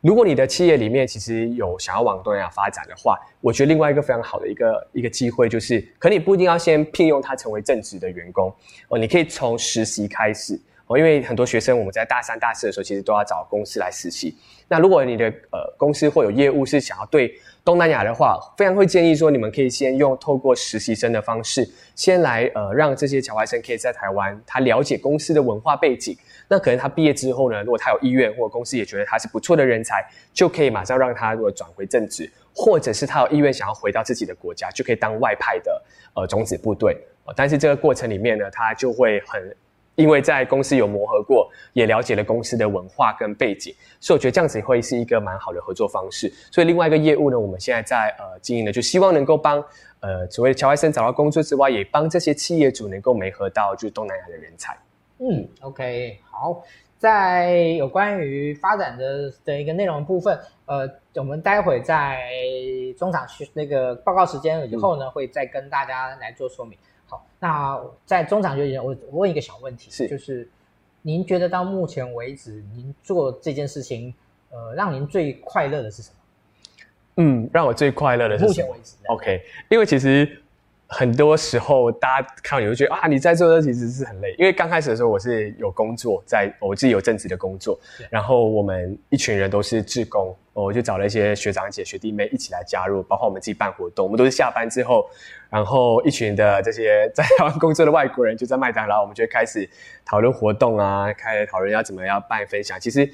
如果你的企业里面其实有想要往东南亚发展的话，我觉得另外一个非常好的一个一个机会就是，可你不一定要先聘用他成为正职的员工哦，你可以从实习开始哦，因为很多学生我们在大三、大四的时候其实都要找公司来实习。那如果你的呃公司或有业务是想要对东南亚的话，非常会建议说，你们可以先用透过实习生的方式，先来呃让这些侨外生可以在台湾，他了解公司的文化背景。那可能他毕业之后呢，如果他有意愿，或者公司也觉得他是不错的人才，就可以马上让他如果转回正职，或者是他有意愿想要回到自己的国家，就可以当外派的呃种子部队。但是这个过程里面呢，他就会很。因为在公司有磨合过，也了解了公司的文化跟背景，所以我觉得这样子会是一个蛮好的合作方式。所以另外一个业务呢，我们现在在呃经营的，就希望能够帮呃所谓的侨外生找到工作之外，也帮这些企业主能够媒合到就是东南亚的人才。嗯，OK，好，在有关于发展的的一个内容部分，呃，我们待会在中场去那个报告时间以后呢，嗯、会再跟大家来做说明。好，那在中场就已经，我我问一个小问题，是就是，您觉得到目前为止，您做这件事情，呃，让您最快乐的是什么？嗯，让我最快乐的是目前为止，OK，因为其实。很多时候，大家看到你会觉得啊，你在做的其实是很累。因为刚开始的时候，我是有工作，在我自己有正职的工作，然后我们一群人都是志工，我就找了一些学长姐、学弟妹一起来加入，包括我们自己办活动，我们都是下班之后，然后一群的这些在台湾工作的外国人就在麦当劳，我们就开始讨论活动啊，开始讨论要怎么样办分享。其实。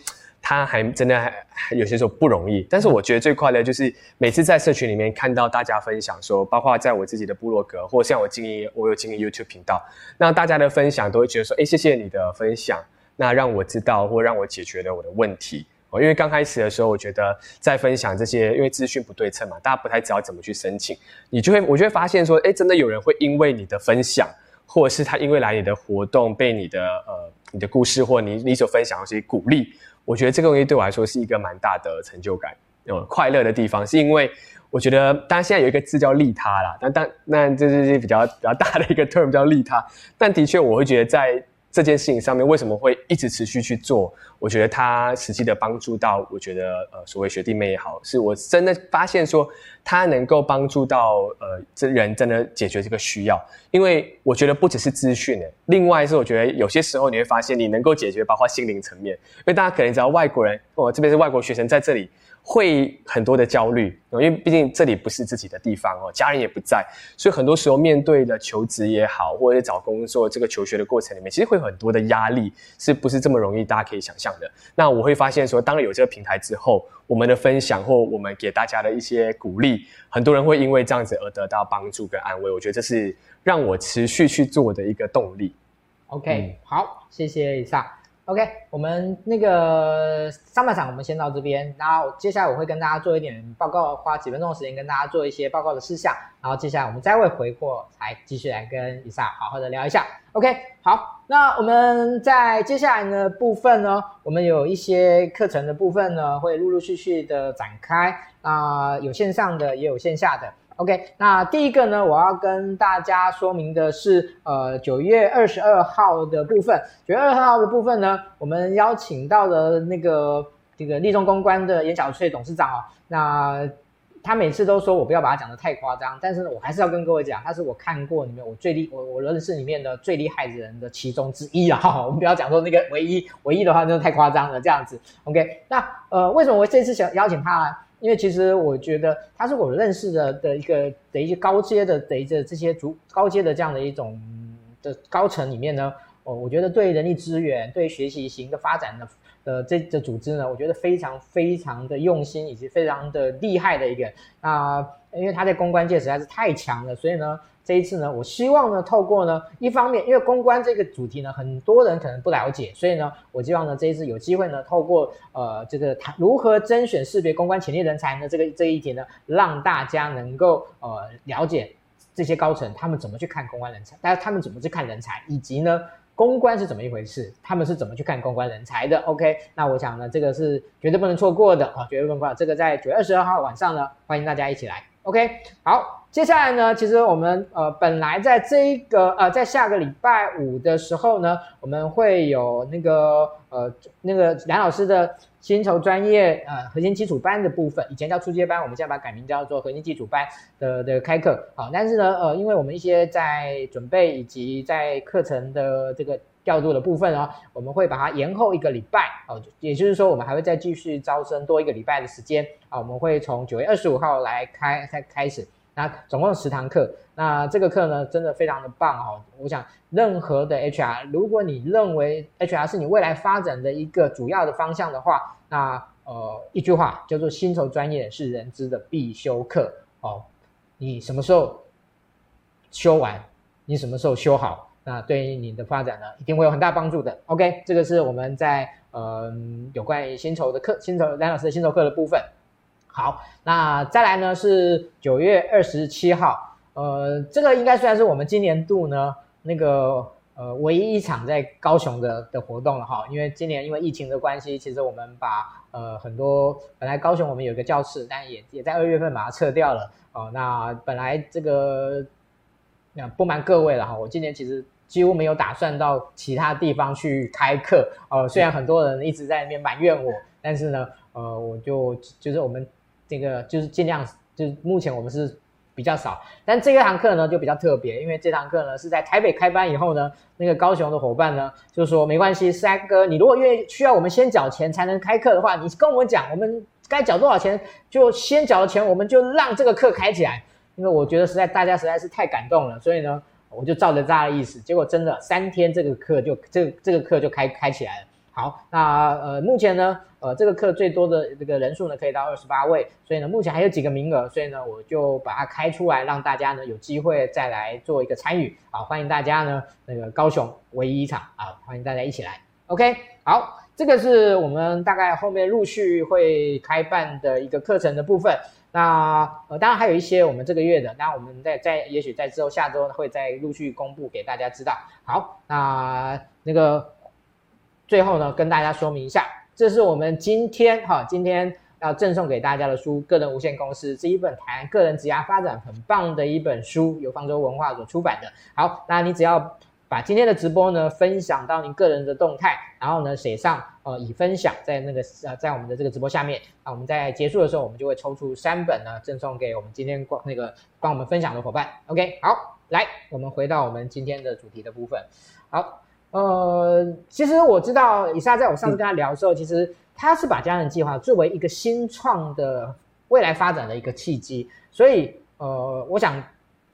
他还真的还有些时候不容易，但是我觉得最快乐就是每次在社群里面看到大家分享说，包括在我自己的部落格，或像我经营我有经营 YouTube 频道，那大家的分享都会觉得说，哎，谢谢你的分享，那让我知道或让我解决了我的问题。哦，因为刚开始的时候，我觉得在分享这些，因为资讯不对称嘛，大家不太知道怎么去申请，你就会我就会发现说，哎，真的有人会因为你的分享，或者是他因为来你的活动被你的呃你的故事或你你所分享的这些鼓励。我觉得这个东西对我来说是一个蛮大的成就感，有快乐的地方，是因为我觉得，当然现在有一个字叫利他啦，但但那这是比较比较大的一个 term 叫利他，但的确我会觉得在。这件事情上面为什么会一直持续去做？我觉得它实际的帮助到，我觉得呃，所谓学弟妹也好，是我真的发现说它能够帮助到呃，这人真的解决这个需要。因为我觉得不只是资讯诶，另外是我觉得有些时候你会发现你能够解决，包括心灵层面。因为大家可能知道外国人，我、哦、这边是外国学生在这里。会很多的焦虑，因为毕竟这里不是自己的地方哦，家人也不在，所以很多时候面对的求职也好，或者是找工作这个求学的过程里面，其实会有很多的压力，是不是这么容易大家可以想象的？那我会发现说，当有这个平台之后，我们的分享或我们给大家的一些鼓励，很多人会因为这样子而得到帮助跟安慰，我觉得这是让我持续去做的一个动力。OK，、嗯、好，谢谢以上。OK，我们那个上半场我们先到这边，然后接下来我会跟大家做一点报告，花几分钟的时间跟大家做一些报告的事项，然后接下来我们再会回过来继续来跟以撒好好的聊一下。OK，好，那我们在接下来的部分呢，我们有一些课程的部分呢会陆陆续续的展开，啊、有线上的也有线下的。OK，那第一个呢，我要跟大家说明的是，呃，九月二十二号的部分。九月二十二号的部分呢，我们邀请到了那个这个立中公关的严小翠董事长哦。那他每次都说我不要把他讲得太夸张，但是呢，我还是要跟各位讲，他是我看过里面我最厉我我认识里面的最厉害的人的其中之一啊。我们不要讲说那个唯一，唯一的话真的太夸张了这样子。OK，那呃，为什么我这次想邀请他呢？因为其实我觉得他是我认识的的一个的一些高阶的的一些这些主高阶的这样的一种的高层里面呢，哦，我觉得对人力资源、对学习型的发展的的这的组织呢，我觉得非常非常的用心以及非常的厉害的一个啊，因为他在公关界实在是太强了，所以呢。这一次呢，我希望呢，透过呢，一方面，因为公关这个主题呢，很多人可能不了解，所以呢，我希望呢，这一次有机会呢，透过呃，这个谈如何甄选识别公关潜力人才呢，这个这一题呢，让大家能够呃了解这些高层他们怎么去看公关人才，大家他们怎么去看人才，以及呢，公关是怎么一回事，他们是怎么去看公关人才的。OK，那我想呢，这个是绝对不能错过的啊，绝对不能错过。这个在九月二十二号晚上呢，欢迎大家一起来。OK，好。接下来呢，其实我们呃本来在这一个呃在下个礼拜五的时候呢，我们会有那个呃那个梁老师的薪酬专业呃核心基础班的部分，以前叫初阶班，我们现在把它改名叫做核心基础班的的开课。好，但是呢呃因为我们一些在准备以及在课程的这个调度的部分哦，我们会把它延后一个礼拜哦，也就是说我们还会再继续招生多一个礼拜的时间啊，我们会从九月二十五号来开开开始。那总共十堂课，那这个课呢，真的非常的棒哦。我想，任何的 HR，如果你认为 HR 是你未来发展的一个主要的方向的话，那呃，一句话叫做“薪酬专业是人资的必修课”哦。你什么时候修完，你什么时候修好，那对于你的发展呢，一定会有很大帮助的。OK，这个是我们在呃有关于薪酬的课，薪酬梁老师的薪酬课的部分。好，那再来呢是九月二十七号，呃，这个应该算是我们今年度呢那个呃唯一一场在高雄的的活动了哈，因为今年因为疫情的关系，其实我们把呃很多本来高雄我们有个教室，但也也在二月份把它撤掉了哦、呃。那本来这个那不瞒各位了哈，我今年其实几乎没有打算到其他地方去开课、呃，虽然很多人一直在那边埋怨我，但是呢，呃，我就就是我们。这个就是尽量，就是目前我们是比较少，但这一堂课呢就比较特别，因为这堂课呢是在台北开班以后呢，那个高雄的伙伴呢就说没关系，三哥，你如果愿意需要我们先缴钱才能开课的话，你跟我们讲，我们该缴多少钱就先缴了钱，我们就让这个课开起来。因为我觉得实在大家实在是太感动了，所以呢我就照着大家的意思，结果真的三天这个课就这这个课就开开起来了。好，那呃，目前呢，呃，这个课最多的这个人数呢，可以到二十八位，所以呢，目前还有几个名额，所以呢，我就把它开出来，让大家呢有机会再来做一个参与。好，欢迎大家呢，那个高雄唯一一场啊，欢迎大家一起来。OK，好，这个是我们大概后面陆续会开办的一个课程的部分。那呃，当然还有一些我们这个月的，当然我们在在也许在之后下周会再陆续公布给大家知道。好，那那个。最后呢，跟大家说明一下，这是我们今天哈，今天要赠送给大家的书《个人无限公司》，是一本谈个人职涯发展很棒的一本书，由方舟文化所出版的。好，那你只要把今天的直播呢分享到您个人的动态，然后呢写上呃已分享在那个呃在我们的这个直播下面，啊我们在结束的时候，我们就会抽出三本呢赠送给我们今天那个帮我们分享的伙伴。OK，好，来，我们回到我们今天的主题的部分。好。呃，其实我知道以撒，在我上次跟他聊的时候，嗯、其实他是把家人计划作为一个新创的未来发展的一个契机，所以呃，我想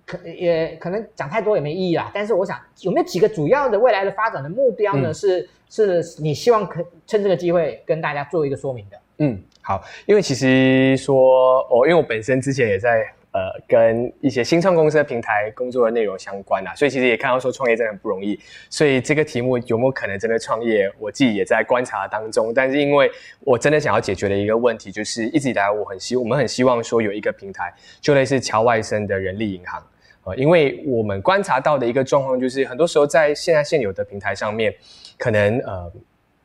可也可能讲太多也没意义啦。但是我想有没有几个主要的未来的发展的目标呢？嗯、是是你希望可趁这个机会跟大家做一个说明的。嗯，好，因为其实说哦，因为我本身之前也在。呃，跟一些新创公司的平台工作的内容相关啊，所以其实也看到说创业真的很不容易。所以这个题目有没有可能真的创业，我自己也在观察当中。但是因为我真的想要解决的一个问题，就是一直以来我很希我们很希望说有一个平台，就类似乔外生的人力银行。呃，因为我们观察到的一个状况就是，很多时候在现在现有的平台上面，可能呃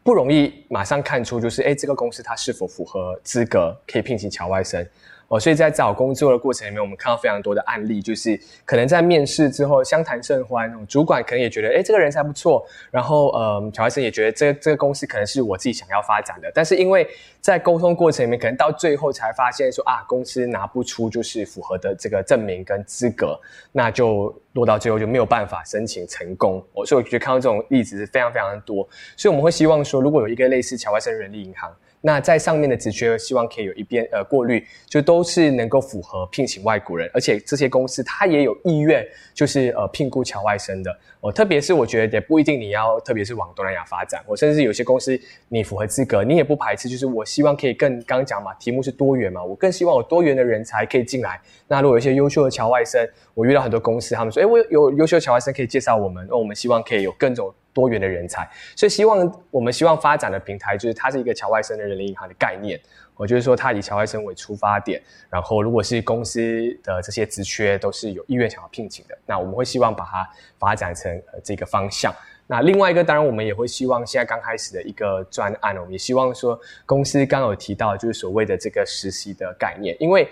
不容易马上看出就是，诶，这个公司它是否符合资格可以聘请乔外生。哦，所以在找工作的过程里面，我们看到非常多的案例，就是可能在面试之后相谈甚欢，主管可能也觉得，诶，这个人才不错，然后，呃，乔外生也觉得这这个公司可能是我自己想要发展的，但是因为在沟通过程里面，可能到最后才发现说啊，公司拿不出就是符合的这个证明跟资格，那就落到最后就没有办法申请成功。哦，所以我觉得看到这种例子是非常非常的多，所以我们会希望说，如果有一个类似乔外生人力银行。那在上面的职缺，希望可以有一边呃过滤，就都是能够符合聘请外国人，而且这些公司它也有意愿，就是呃聘雇乔外生的。哦，特别是我觉得也不一定你要，特别是往东南亚发展，我甚至有些公司你符合资格，你也不排斥，就是我希望可以更刚讲嘛，题目是多元嘛，我更希望有多元的人才可以进来。那如果有一些优秀的乔外生，我遇到很多公司，他们说，诶，我有优秀的乔外生可以介绍我们，那我们希望可以有更种。多元的人才，所以希望我们希望发展的平台就是它是一个乔外生的人力银行的概念。我就是说，它以乔外生为出发点，然后如果是公司的这些职缺都是有意愿想要聘请的，那我们会希望把它发展成呃这个方向。那另外一个，当然我们也会希望现在刚开始的一个专案，我们也希望说公司刚有提到就是所谓的这个实习的概念，因为。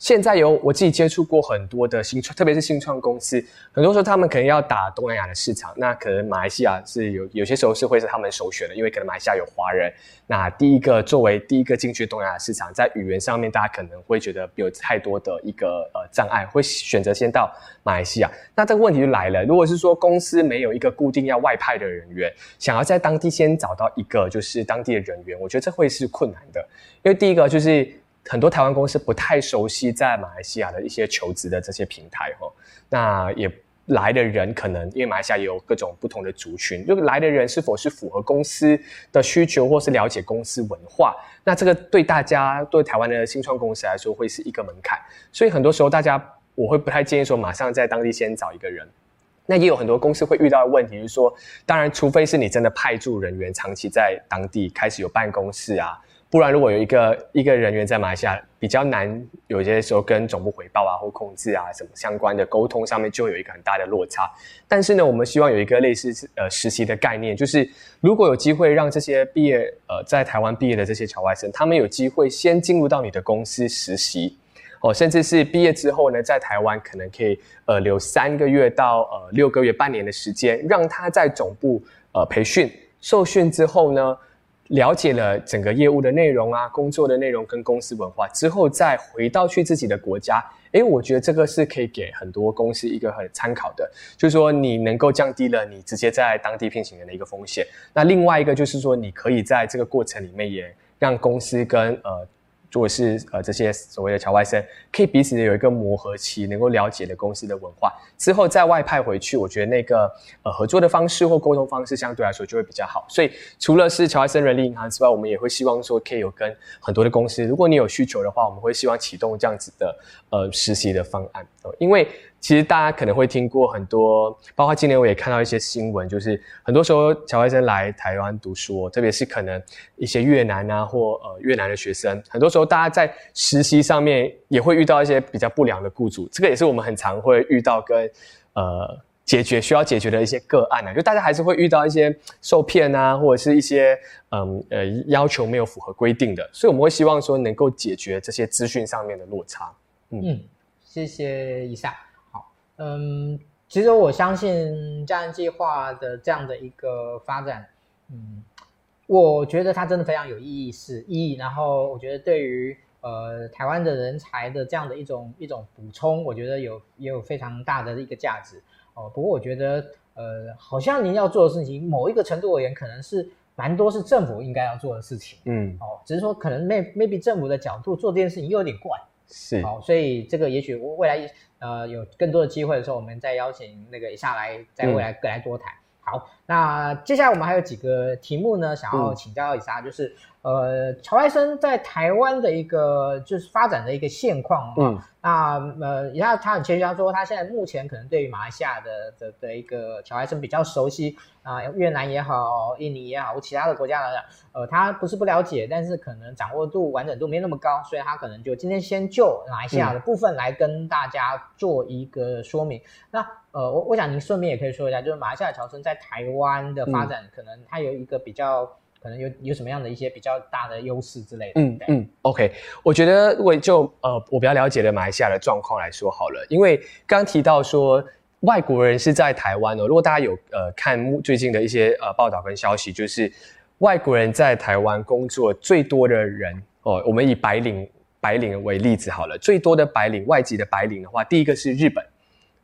现在有我自己接触过很多的新创，特别是新创公司，很多时候他们可能要打东南亚的市场，那可能马来西亚是有有些时候是会是他们首选的，因为可能马来西亚有华人。那第一个作为第一个进去东南亚市场，在语言上面大家可能会觉得有太多的一个呃障碍，会选择先到马来西亚。那这个问题就来了，如果是说公司没有一个固定要外派的人员，想要在当地先找到一个就是当地的人员，我觉得这会是困难的，因为第一个就是。很多台湾公司不太熟悉在马来西亚的一些求职的这些平台哈，那也来的人可能因为马来西亚也有各种不同的族群，就来的人是否是符合公司的需求或是了解公司文化，那这个对大家对台湾的新创公司来说会是一个门槛，所以很多时候大家我会不太建议说马上在当地先找一个人，那也有很多公司会遇到的问题，是说，当然除非是你真的派驻人员长期在当地开始有办公室啊。不然，如果有一个一个人员在马来西亚，比较难，有些时候跟总部回报啊或控制啊什么相关的沟通上面，就会有一个很大的落差。但是呢，我们希望有一个类似呃实习的概念，就是如果有机会让这些毕业呃在台湾毕业的这些侨外生，他们有机会先进入到你的公司实习，哦，甚至是毕业之后呢，在台湾可能可以呃留三个月到呃六个月、半年的时间，让他在总部呃培训受训之后呢。了解了整个业务的内容啊，工作的内容跟公司文化之后，再回到去自己的国家，诶，我觉得这个是可以给很多公司一个很参考的，就是说你能够降低了你直接在当地聘请人的一个风险。那另外一个就是说，你可以在这个过程里面也让公司跟呃。如果是呃这些所谓的侨外生，可以彼此有一个磨合期，能够了解的公司的文化之后再外派回去，我觉得那个呃合作的方式或沟通方式相对来说就会比较好。所以除了是侨外生人力银行之外，我们也会希望说可以有跟很多的公司，如果你有需求的话，我们会希望启动这样子的呃实习的方案，因为。其实大家可能会听过很多，包括今年我也看到一些新闻，就是很多时候侨外生来台湾读书，特别是可能一些越南啊或呃越南的学生，很多时候大家在实习上面也会遇到一些比较不良的雇主，这个也是我们很常会遇到跟呃解决需要解决的一些个案啊，就大家还是会遇到一些受骗啊，或者是一些嗯呃要求没有符合规定的，所以我们会希望说能够解决这些资讯上面的落差。嗯，嗯谢谢以撒。嗯，其实我相信家人计划的这样的一个发展，嗯，我觉得它真的非常有意义，是意义。然后我觉得对于呃台湾的人才的这样的一种一种补充，我觉得有也有非常大的一个价值哦。不过我觉得呃，好像您要做的事情，某一个程度而言，可能是蛮多是政府应该要做的事情，嗯，哦，只是说可能 maybe maybe 政府的角度做这件事情又有点怪。是，好，所以这个也许未来呃有更多的机会的时候，我们再邀请那个一下来，在未来各来多谈。嗯、好，那接下来我们还有几个题目呢，想要请教一下，就是。呃，乔外生在台湾的一个就是发展的一个现况。嗯，那呃，他他很谦虚，他说他现在目前可能对于马来西亚的的的一个乔外生比较熟悉啊，呃，越南也好，印尼也好，或其他的国家来讲，呃，他不是不了解，但是可能掌握度完整度没那么高，所以他可能就今天先就马来西亚的部分来跟大家做一个说明。嗯，那呃，我我想您顺便也可以说一下，就是马来西亚侨生在台湾的发展，可能它有一个比较。可能有有什么样的一些比较大的优势之类的？嗯嗯，OK，我觉得如果就呃我比较了解的马来西亚的状况来说好了，因为刚提到说外国人是在台湾哦，如果大家有呃看最近的一些呃报道跟消息，就是外国人在台湾工作最多的人哦，我们以白领白领为例子好了，最多的白领外籍的白领的话，第一个是日本。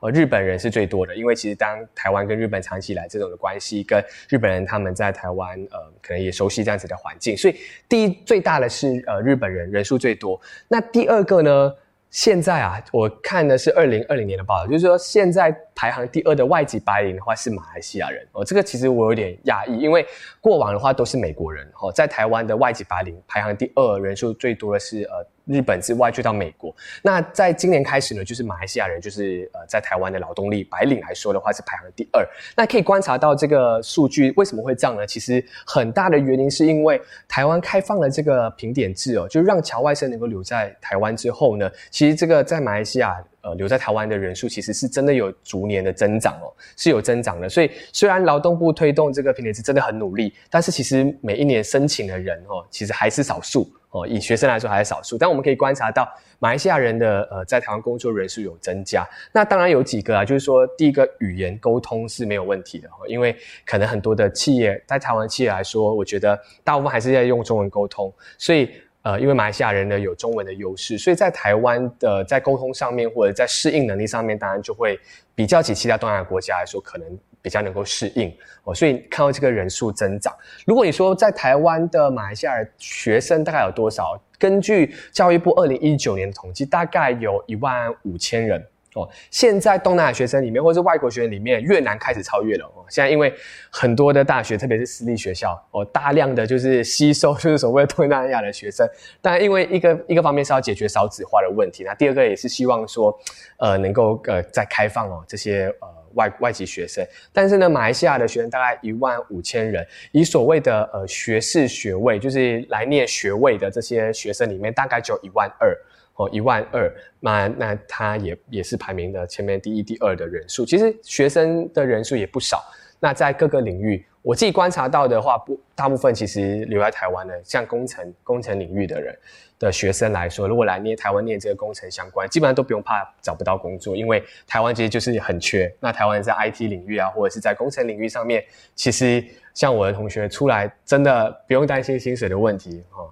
呃，日本人是最多的，因为其实当台湾跟日本长期以来这种的关系，跟日本人他们在台湾呃，可能也熟悉这样子的环境，所以第一最大的是呃日本人人数最多。那第二个呢，现在啊，我看的是二零二零年的报道，就是说现在排行第二的外籍白领的话是马来西亚人哦，这个其实我有点讶异，因为过往的话都是美国人哦，在台湾的外籍白领排行第二人数最多的是呃。日本之外，去到美国。那在今年开始呢，就是马来西亚人，就是呃，在台湾的劳动力白领来说的话，是排行第二。那可以观察到这个数据为什么会这样呢？其实很大的原因是因为台湾开放了这个评点制哦，就让侨外生能够留在台湾之后呢，其实这个在马来西亚。呃，留在台湾的人数其实是真的有逐年的增长哦，是有增长的。所以虽然劳动部推动这个评点制真的很努力，但是其实每一年申请的人哦，其实还是少数哦，以学生来说还是少数，但我们可以观察到马来西亚人的呃在台湾工作人数有增加。那当然有几个啊，就是说第一个语言沟通是没有问题的，因为可能很多的企业在台湾企业来说，我觉得大部分还是在用中文沟通，所以呃，因为马来西亚人呢有中文的优势，所以在台湾的在沟通上面或者在适应能力上面，当然就会比较起其他东南亚国家来说，可能。比较能够适应哦，所以看到这个人数增长。如果你说在台湾的马来西亚学生大概有多少？根据教育部二零一九年的统计，大概有一万五千人哦。现在东南亚学生里面，或者是外国学生里面，越南开始超越了哦。现在因为很多的大学，特别是私立学校哦，大量的就是吸收就是所谓东南亚的学生。但，因为一个一个方面是要解决少子化的问题，那第二个也是希望说，呃，能够呃再开放哦这些呃。外外籍学生，但是呢，马来西亚的学生大概一万五千人，以所谓的呃学士学位，就是来念学位的这些学生里面，大概就一万二哦，一万二，那那他也也是排名的前面第一、第二的人数。其实学生的人数也不少。那在各个领域，我自己观察到的话，不，大部分其实留在台湾的，像工程工程领域的人。的学生来说，如果来念台湾念这个工程相关，基本上都不用怕找不到工作，因为台湾其实就是很缺。那台湾在 IT 领域啊，或者是在工程领域上面，其实像我的同学出来，真的不用担心薪水的问题哦。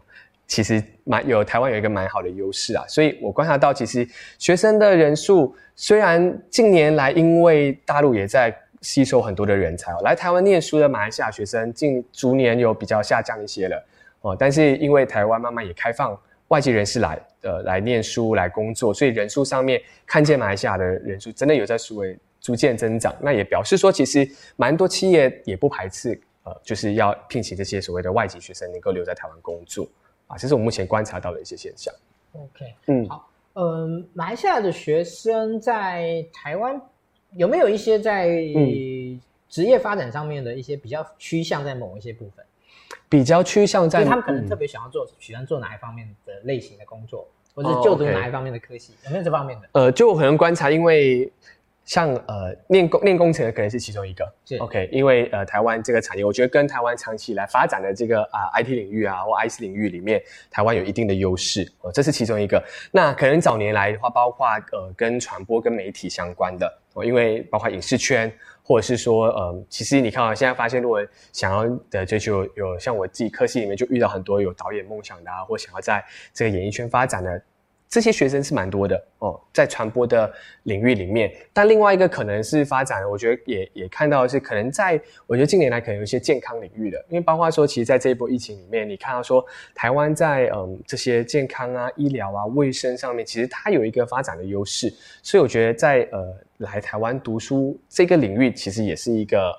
其实蛮有台湾有一个蛮好的优势啊，所以我观察到，其实学生的人数虽然近年来因为大陆也在吸收很多的人才哦，来台湾念书的马来西亚学生近逐年有比较下降一些了哦，但是因为台湾慢慢也开放。外籍人士来呃来念书来工作，所以人数上面看见马来西亚的人数真的有在数位逐渐增长，那也表示说其实蛮多企业也不排斥呃就是要聘请这些所谓的外籍学生能够留在台湾工作啊，这是我目前观察到的一些现象。OK，嗯，好，嗯，马来西亚的学生在台湾有没有一些在职业发展上面的一些比较趋向在某一些部分？比较趋向在，他们可能特别想要做，喜欢做哪一方面的类型的工作，或者是就读哪一方面的科系，有没有这方面的？呃，就我可能观察，因为像呃念工念工程的可能是其中一个，是 OK，因为呃台湾这个产业，我觉得跟台湾长期以来发展的这个啊 IT 领域啊或 IC 领域里面，台湾有一定的优势，哦，这是其中一个。那可能早年来的话，包括呃跟传播跟媒体相关的，哦，因为包括影视圈。或者是说，嗯，其实你看啊，现在发现，如果想要的追求有像我自己科系里面就遇到很多有导演梦想的啊，或想要在这个演艺圈发展的这些学生是蛮多的哦，在传播的领域里面。但另外一个可能是发展，我觉得也也看到是可能在我觉得近年来可能有一些健康领域的，因为包括说，其实在这一波疫情里面，你看到说台湾在嗯这些健康啊、医疗啊、卫生上面，其实它有一个发展的优势，所以我觉得在呃。来台湾读书这个领域，其实也是一个，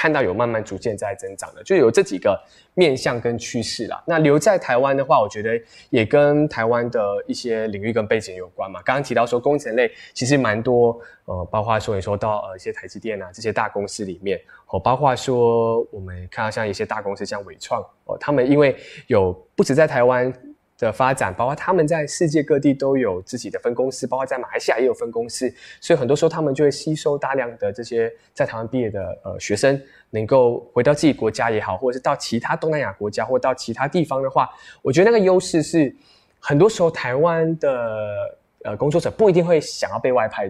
看到有慢慢逐渐在增长的，就有这几个面向跟趋势啦。那留在台湾的话，我觉得也跟台湾的一些领域跟背景有关嘛。刚刚提到说工程类其实蛮多，呃，包括说你说到呃一些台积电啊这些大公司里面，哦，包括说我们看到像一些大公司像伟创哦，他们因为有不止在台湾。的发展，包括他们在世界各地都有自己的分公司，包括在马来西亚也有分公司，所以很多时候他们就会吸收大量的这些在台湾毕业的呃学生，能够回到自己国家也好，或者是到其他东南亚国家或到其他地方的话，我觉得那个优势是很多时候台湾的呃工作者不一定会想要被外派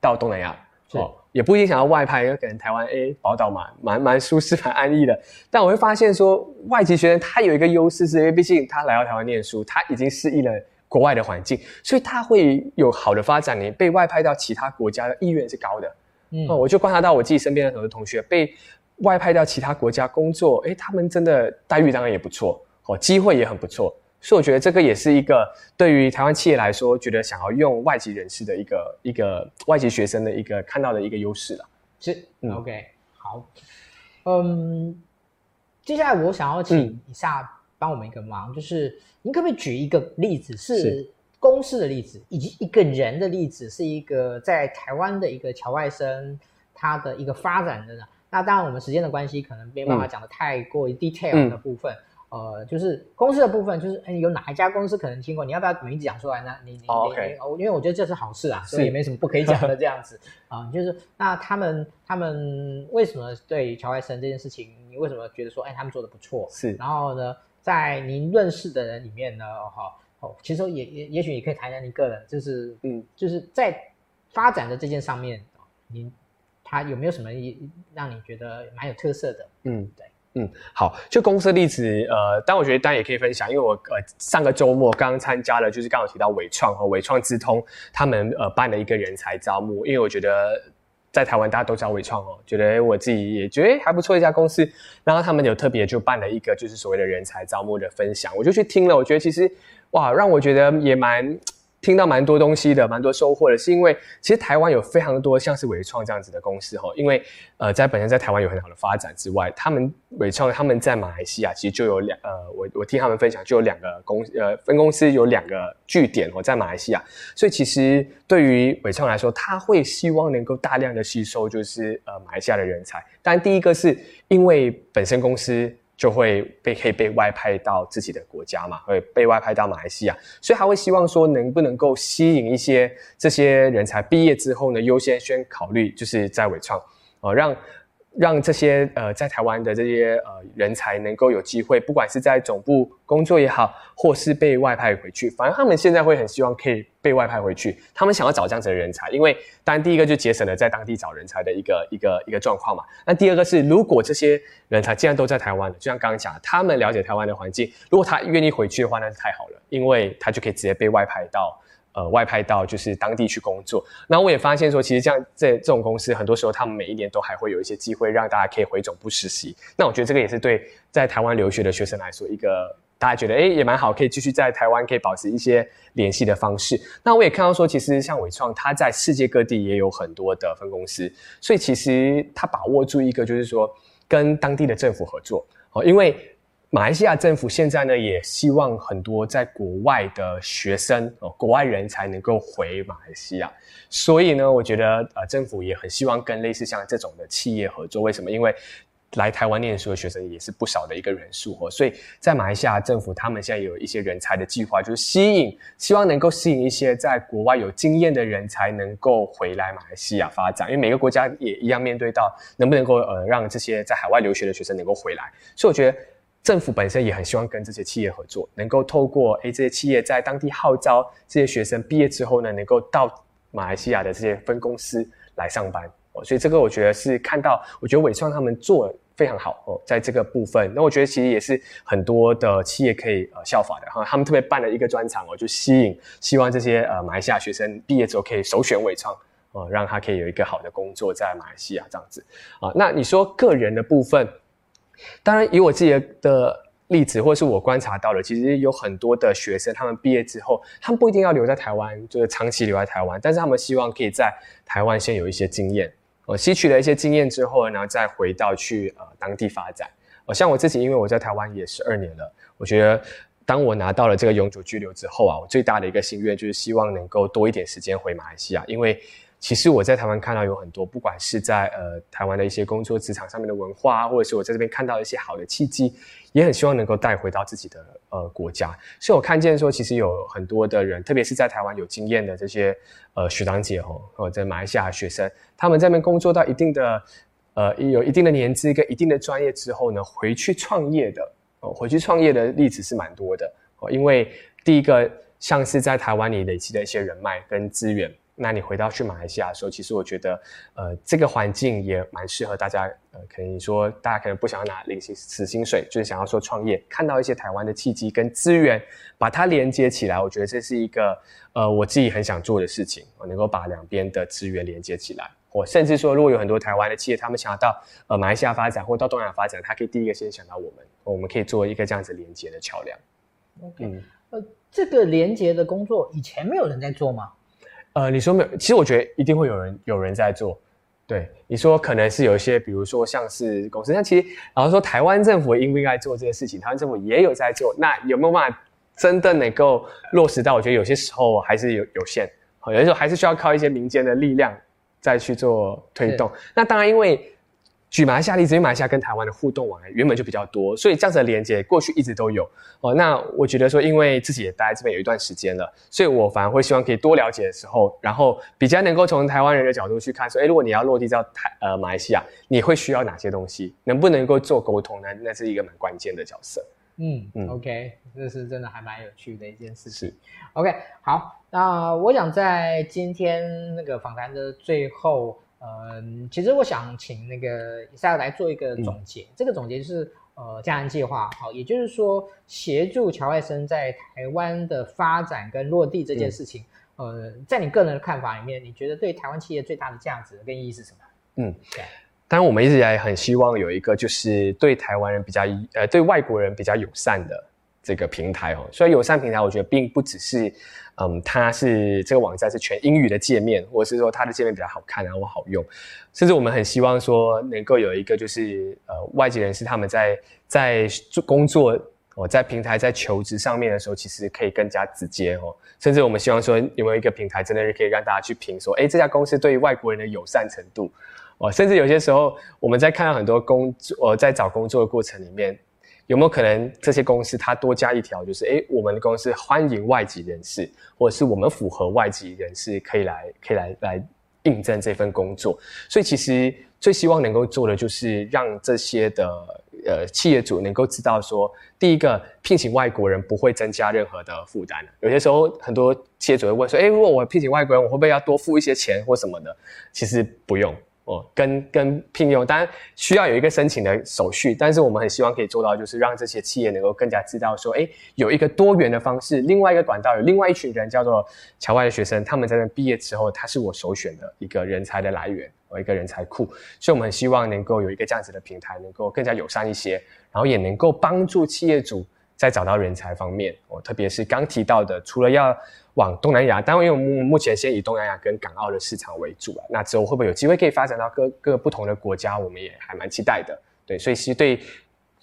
到东南亚。哦，也不一定想要外派，因为可能台湾诶宝岛嘛，蛮蛮舒适、蛮安逸的。*laughs* 但我会发现说，外籍学生他有一个优势，是因为毕竟他来到台湾念书，他已经适应了国外的环境，所以他会有好的发展。你被外派到其他国家的意愿是高的。嗯，我就观察到我自己身边的很多同学被外派到其他国家工作，诶，他们真的待遇当然也不错，哦，机会也很不错。所以我觉得这个也是一个对于台湾企业来说，觉得想要用外籍人士的一个一个外籍学生的一个看到的一个优势了。是，嗯，OK，好，嗯，接下来我想要请一下帮我们一个忙，嗯、就是您可不可以举一个例子，是公司的例子，以及一个人的例子，是一个在台湾的一个侨外生他的一个发展的呢？那当然，我们时间的关系，可能没办法讲的太过于 detail 的部分。呃，就是公司的部分，就是哎，有哪一家公司可能听过？你要不要名字讲出来呢？你你、oh, okay. 你，因为我觉得这是好事啊，所以也没什么不可以讲的这样子 *laughs* 啊、呃。就是那他们他们为什么对乔外生这件事情，你为什么觉得说，哎，他们做的不错？是。然后呢，在您认识的人里面呢，哈，哦，其实也也也许你可以谈谈你个人，就是嗯，就是在发展的这件上面，您他有没有什么让你觉得蛮有特色的？嗯，对。嗯，好，就公司的例子，呃，但我觉得大家也可以分享，因为我呃上个周末刚刚参加了，就是刚刚提到纬创和纬创资通他们呃办了一个人才招募，因为我觉得在台湾大家都知道纬创哦，觉得我自己也觉得还不错一家公司，然后他们有特别就办了一个就是所谓的人才招募的分享，我就去听了，我觉得其实哇，让我觉得也蛮。听到蛮多东西的，蛮多收获的，是因为其实台湾有非常多像是纬创这样子的公司哈，因为呃在本身在台湾有很好的发展之外，他们纬创他们在马来西亚其实就有两呃我我听他们分享就有两个公呃分公司有两个据点哦在马来西亚，所以其实对于纬创来说，他会希望能够大量的吸收就是呃马来西亚的人才，但第一个是因为本身公司。就会被可以被外派到自己的国家嘛，会被外派到马来西亚，所以他会希望说能不能够吸引一些这些人才毕业之后呢，优先先考虑就是在伟创，呃，让。让这些呃在台湾的这些呃人才能够有机会，不管是在总部工作也好，或是被外派回去，反正他们现在会很希望可以被外派回去。他们想要找这样子的人才，因为当然第一个就节省了在当地找人才的一个一个一个状况嘛。那第二个是，如果这些人才既然都在台湾了，就像刚刚讲，他们了解台湾的环境，如果他愿意回去的话，那是太好了，因为他就可以直接被外派到。呃，外派到就是当地去工作。那我也发现说，其实像这这种公司，很多时候他们每一年都还会有一些机会让大家可以回总部实习。那我觉得这个也是对在台湾留学的学生来说，一个大家觉得诶也蛮好，可以继续在台湾可以保持一些联系的方式。那我也看到说，其实像伟创，它在世界各地也有很多的分公司，所以其实它把握住一个就是说跟当地的政府合作哦，因为。马来西亚政府现在呢，也希望很多在国外的学生哦，国外人才能够回马来西亚。所以呢，我觉得呃，政府也很希望跟类似像这种的企业合作。为什么？因为来台湾念书的学生也是不少的一个人数哦。所以在马来西亚政府，他们现在有一些人才的计划，就是吸引，希望能够吸引一些在国外有经验的人才能够回来马来西亚发展。因为每个国家也一样面对到能不能够呃，让这些在海外留学的学生能够回来。所以我觉得。政府本身也很希望跟这些企业合作，能够透过诶这些企业在当地号召这些学生毕业之后呢，能够到马来西亚的这些分公司来上班哦。所以这个我觉得是看到，我觉得伟创他们做非常好哦，在这个部分，那我觉得其实也是很多的企业可以呃效法的哈。他们特别办了一个专场哦，就吸引希望这些呃马来西亚学生毕业之后可以首选伟创哦，让他可以有一个好的工作在马来西亚这样子啊。那你说个人的部分？当然，以我自己的例子，或是我观察到的，其实有很多的学生，他们毕业之后，他们不一定要留在台湾，就是长期留在台湾，但是他们希望可以在台湾先有一些经验，呃，吸取了一些经验之后，然后再回到去呃当地发展。呃，像我自己，因为我在台湾也十二年了，我觉得当我拿到了这个永久居留之后啊，我最大的一个心愿就是希望能够多一点时间回马来西亚，因为。其实我在台湾看到有很多，不管是在呃台湾的一些工作职场上面的文化，或者是我在这边看到一些好的契机，也很希望能够带回到自己的呃国家。所以我看见说，其实有很多的人，特别是在台湾有经验的这些呃学长姐哦，或者在马来西亚学生，他们在那边工作到一定的呃有一定的年资跟一定的专业之后呢，回去创业的哦，回去创业的例子是蛮多的哦。因为第一个像是在台湾里累积的一些人脉跟资源。那你回到去马来西亚的时候，其实我觉得，呃，这个环境也蛮适合大家。呃，可以说大家可能不想要拿零薪死薪水，就是想要说创业，看到一些台湾的契机跟资源，把它连接起来。我觉得这是一个呃我自己很想做的事情，我能够把两边的资源连接起来。我甚至说，如果有很多台湾的企业，他们想要到呃马来西亚发展，或到东南亚发展，他可以第一个先想到我们，我们可以做一个这样子连接的桥梁。OK，嗯，呃，这个连接的工作以前没有人在做吗？呃，你说没有？其实我觉得一定会有人有人在做。对，你说可能是有一些，比如说像是公司，但其实然后说台湾政府应不应该做这些事情？台湾政府也有在做。那有没有办法真的能够落实到？我觉得有些时候还是有有限，有些时候还是需要靠一些民间的力量再去做推动。那当然，因为。举马来西亚例子，因为马来西亚跟台湾的互动往来原本就比较多，所以这样子的连接过去一直都有哦。那我觉得说，因为自己也待在这边有一段时间了，所以我反而会希望可以多了解的时候，然后比较能够从台湾人的角度去看说，诶，如果你要落地到台呃马来西亚，你会需要哪些东西？能不能够做沟通呢？那是一个蛮关键的角色。嗯嗯，OK，这是真的还蛮有趣的一件事情。，OK，好，那我想在今天那个访谈的最后，嗯，其实我想请那个以赛来做一个总结。嗯、这个总结就是，呃，嘉南计划，好，也就是说协助乔外生在台湾的发展跟落地这件事情，嗯、呃，在你个人的看法里面，你觉得对台湾企业最大的价值跟意义是什么？嗯，对。当然，我们一直以来很希望有一个就是对台湾人比较呃对外国人比较友善的这个平台哦。所以友善平台，我觉得并不只是嗯，它是这个网站是全英语的界面，或者是说它的界面比较好看然后好用，甚至我们很希望说能够有一个就是呃外籍人士他们在在做工作哦，在平台在求职上面的时候，其实可以更加直接哦。甚至我们希望说有没有一个平台，真的是可以让大家去评说，哎，这家公司对于外国人的友善程度。哦，甚至有些时候，我们在看到很多工作，呃，在找工作的过程里面，有没有可能这些公司它多加一条，就是，诶，我们的公司欢迎外籍人士，或者是我们符合外籍人士可以来，可以来来应征这份工作。所以，其实最希望能够做的就是让这些的呃企业主能够知道说，第一个，聘请外国人不会增加任何的负担。有些时候，很多企业主会问说，诶，如果我聘请外国人，我会不会要多付一些钱或什么的？其实不用。哦，跟跟聘用当然需要有一个申请的手续，但是我们很希望可以做到，就是让这些企业能够更加知道说，诶，有一个多元的方式，另外一个管道，有另外一群人叫做侨外的学生，他们在那毕业之后，他是我首选的一个人才的来源，和，一个人才库，所以我们很希望能够有一个这样子的平台，能够更加友善一些，然后也能够帮助企业主在找到人才方面，哦，特别是刚提到的，除了要往东南亚，当然因为我们目前先以东南亚跟港澳的市场为主啊，那之后会不会有机会可以发展到各各不同的国家，我们也还蛮期待的。对，所以其实对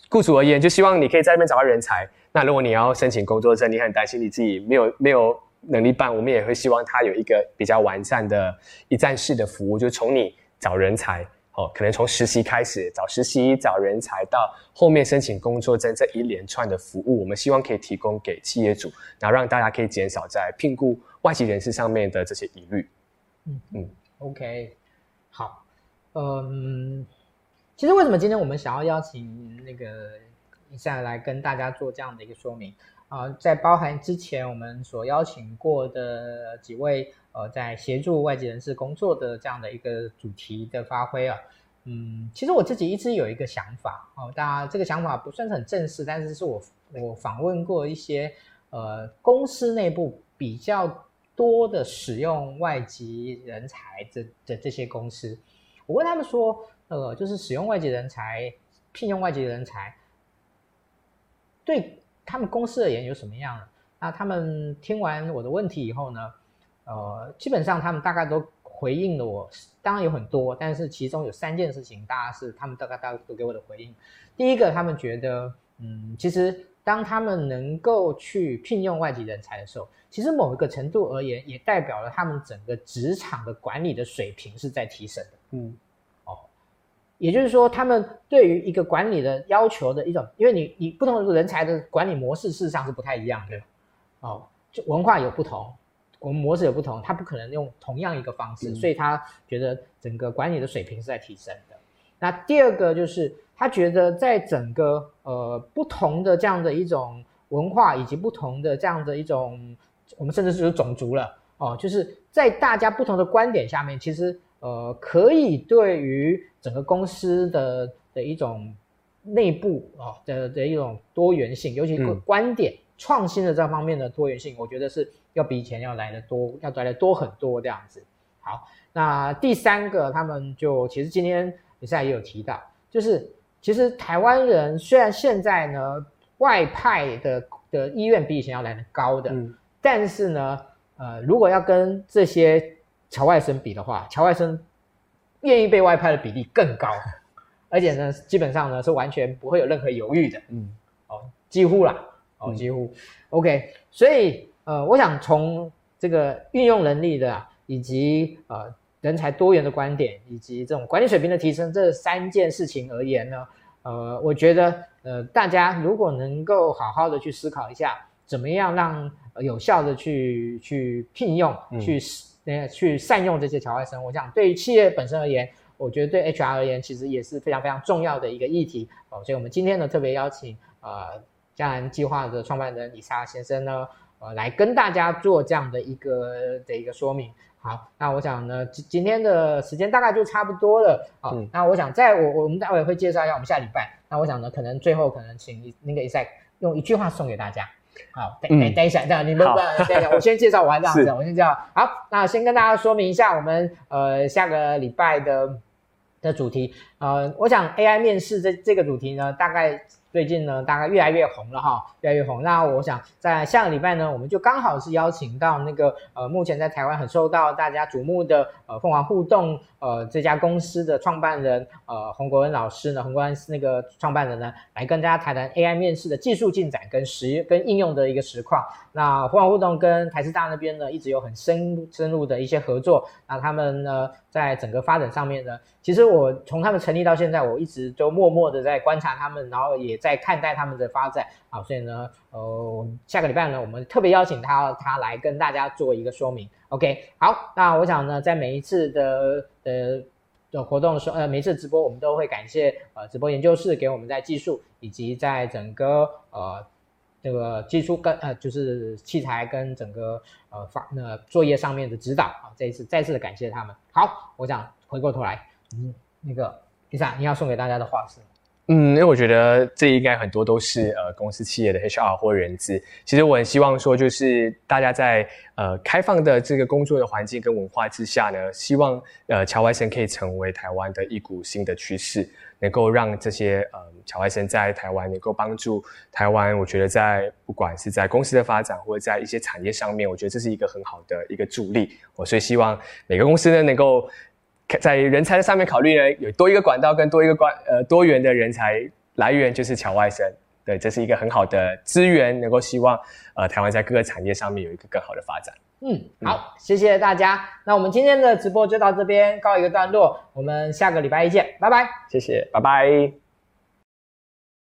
雇主而言，就希望你可以在那边找到人才。那如果你要申请工作证，你很担心你自己没有没有能力办，我们也会希望他有一个比较完善的一站式的服务，就从你找人才。哦，可能从实习开始找实习、找人才，到后面申请工作证这一连串的服务，我们希望可以提供给企业主，然后让大家可以减少在聘雇外籍人士上面的这些疑虑。嗯嗯，OK，好，嗯，其实为什么今天我们想要邀请那个一下来跟大家做这样的一个说明啊、呃，在包含之前我们所邀请过的几位。呃，在协助外籍人士工作的这样的一个主题的发挥啊，嗯，其实我自己一直有一个想法哦，当然这个想法不算是很正式，但是是我我访问过一些呃公司内部比较多的使用外籍人才的的这些公司，我问他们说，呃，就是使用外籍人才，聘用外籍人才，对他们公司而言有什么样的？那他们听完我的问题以后呢？呃，基本上他们大概都回应了我，当然有很多，但是其中有三件事情，大家是他们大概大概都给我的回应。第一个，他们觉得，嗯，其实当他们能够去聘用外籍人才的时候，其实某一个程度而言，也代表了他们整个职场的管理的水平是在提升的。嗯，哦，也就是说，他们对于一个管理的要求的一种，因为你你不同的人才的管理模式事实上是不太一样的，哦，就文化有不同。我们模式有不同，他不可能用同样一个方式，嗯、所以他觉得整个管理的水平是在提升的。那第二个就是他觉得在整个呃不同的这样的一种文化以及不同的这样的一种，我们甚至是有种族了哦，就是在大家不同的观点下面，其实呃可以对于整个公司的的一种内部啊、哦、的的一种多元性，尤其是观点、嗯、创新的这方面的多元性，我觉得是。要比以前要来的多，要来的多很多这样子。好，那第三个，他们就其实今天以赛也有提到，就是其实台湾人虽然现在呢外派的的意愿比以前要来的高的，嗯，但是呢，呃，如果要跟这些侨外生比的话，侨外生愿意被外派的比例更高，而且呢，基本上呢是完全不会有任何犹豫的，嗯，哦，几乎啦，哦，几乎，嗯，OK，所以。呃，我想从这个运用能力的，以及呃人才多元的观点，以及这种管理水平的提升这三件事情而言呢，呃，我觉得呃大家如果能够好好的去思考一下，怎么样让有效的去去聘用，嗯、去呃去善用这些侨外生，我想对于企业本身而言，我觉得对 HR 而言，其实也是非常非常重要的一个议题哦。所以我们今天呢特别邀请呃。嘉南计划的创办人李莎先生呢，呃，来跟大家做这样的一个的一个说明。好，那我想呢，今今天的时间大概就差不多了。好，嗯、那我想在我我们待会会介绍一下我们下礼拜。那我想呢，可能最后可能请那个 Isaac 用一句话送给大家。好，等等等一下，这样你们不等一下，*laughs* 我先介绍完这样子，我先介绍。好，那先跟大家说明一下我们呃下个礼拜的的主题。呃，我想 AI 面试这这个主题呢，大概。最近呢，大概越来越红了哈，越来越红。那我想在下个礼拜呢，我们就刚好是邀请到那个呃，目前在台湾很受到大家瞩目的呃凤凰互动呃这家公司的创办人呃洪国恩老师呢，洪国恩那个创办人呢，来跟大家谈谈 AI 面试的技术进展跟实跟应用的一个实况。那凤凰互动跟台师大那边呢，一直有很深深入的一些合作。那他们呢，在整个发展上面呢，其实我从他们成立到现在，我一直都默默的在观察他们，然后也。在看待他们的发展啊，所以呢，呃，下个礼拜呢，我们特别邀请他，他来跟大家做一个说明。OK，好，那我想呢，在每一次的呃的活动的时候，呃，每一次直播，我们都会感谢呃直播研究室给我们在技术以及在整个呃这个技术跟呃就是器材跟整个呃发那作业上面的指导啊，这一次再次的感谢他们。好，我想回过头来，嗯，那个 Lisa，你要送给大家的话是？嗯，因为我觉得这应该很多都是呃公司企业的 HR 或人资。其实我很希望说，就是大家在呃开放的这个工作的环境跟文化之下呢，希望呃侨外生可以成为台湾的一股新的趋势，能够让这些呃侨外生在台湾能够帮助台湾。我觉得在不管是在公司的发展或者在一些产业上面，我觉得这是一个很好的一个助力。我所以希望每个公司呢能够。在人才的上面考虑呢，有多一个管道，跟多一个管呃多元的人才来源，就是侨外生。对，这是一个很好的资源，能够希望呃台湾在各个产业上面有一个更好的发展。嗯，好，谢谢大家。那我们今天的直播就到这边告一个段落，我们下个礼拜一见，拜拜。谢谢，拜拜。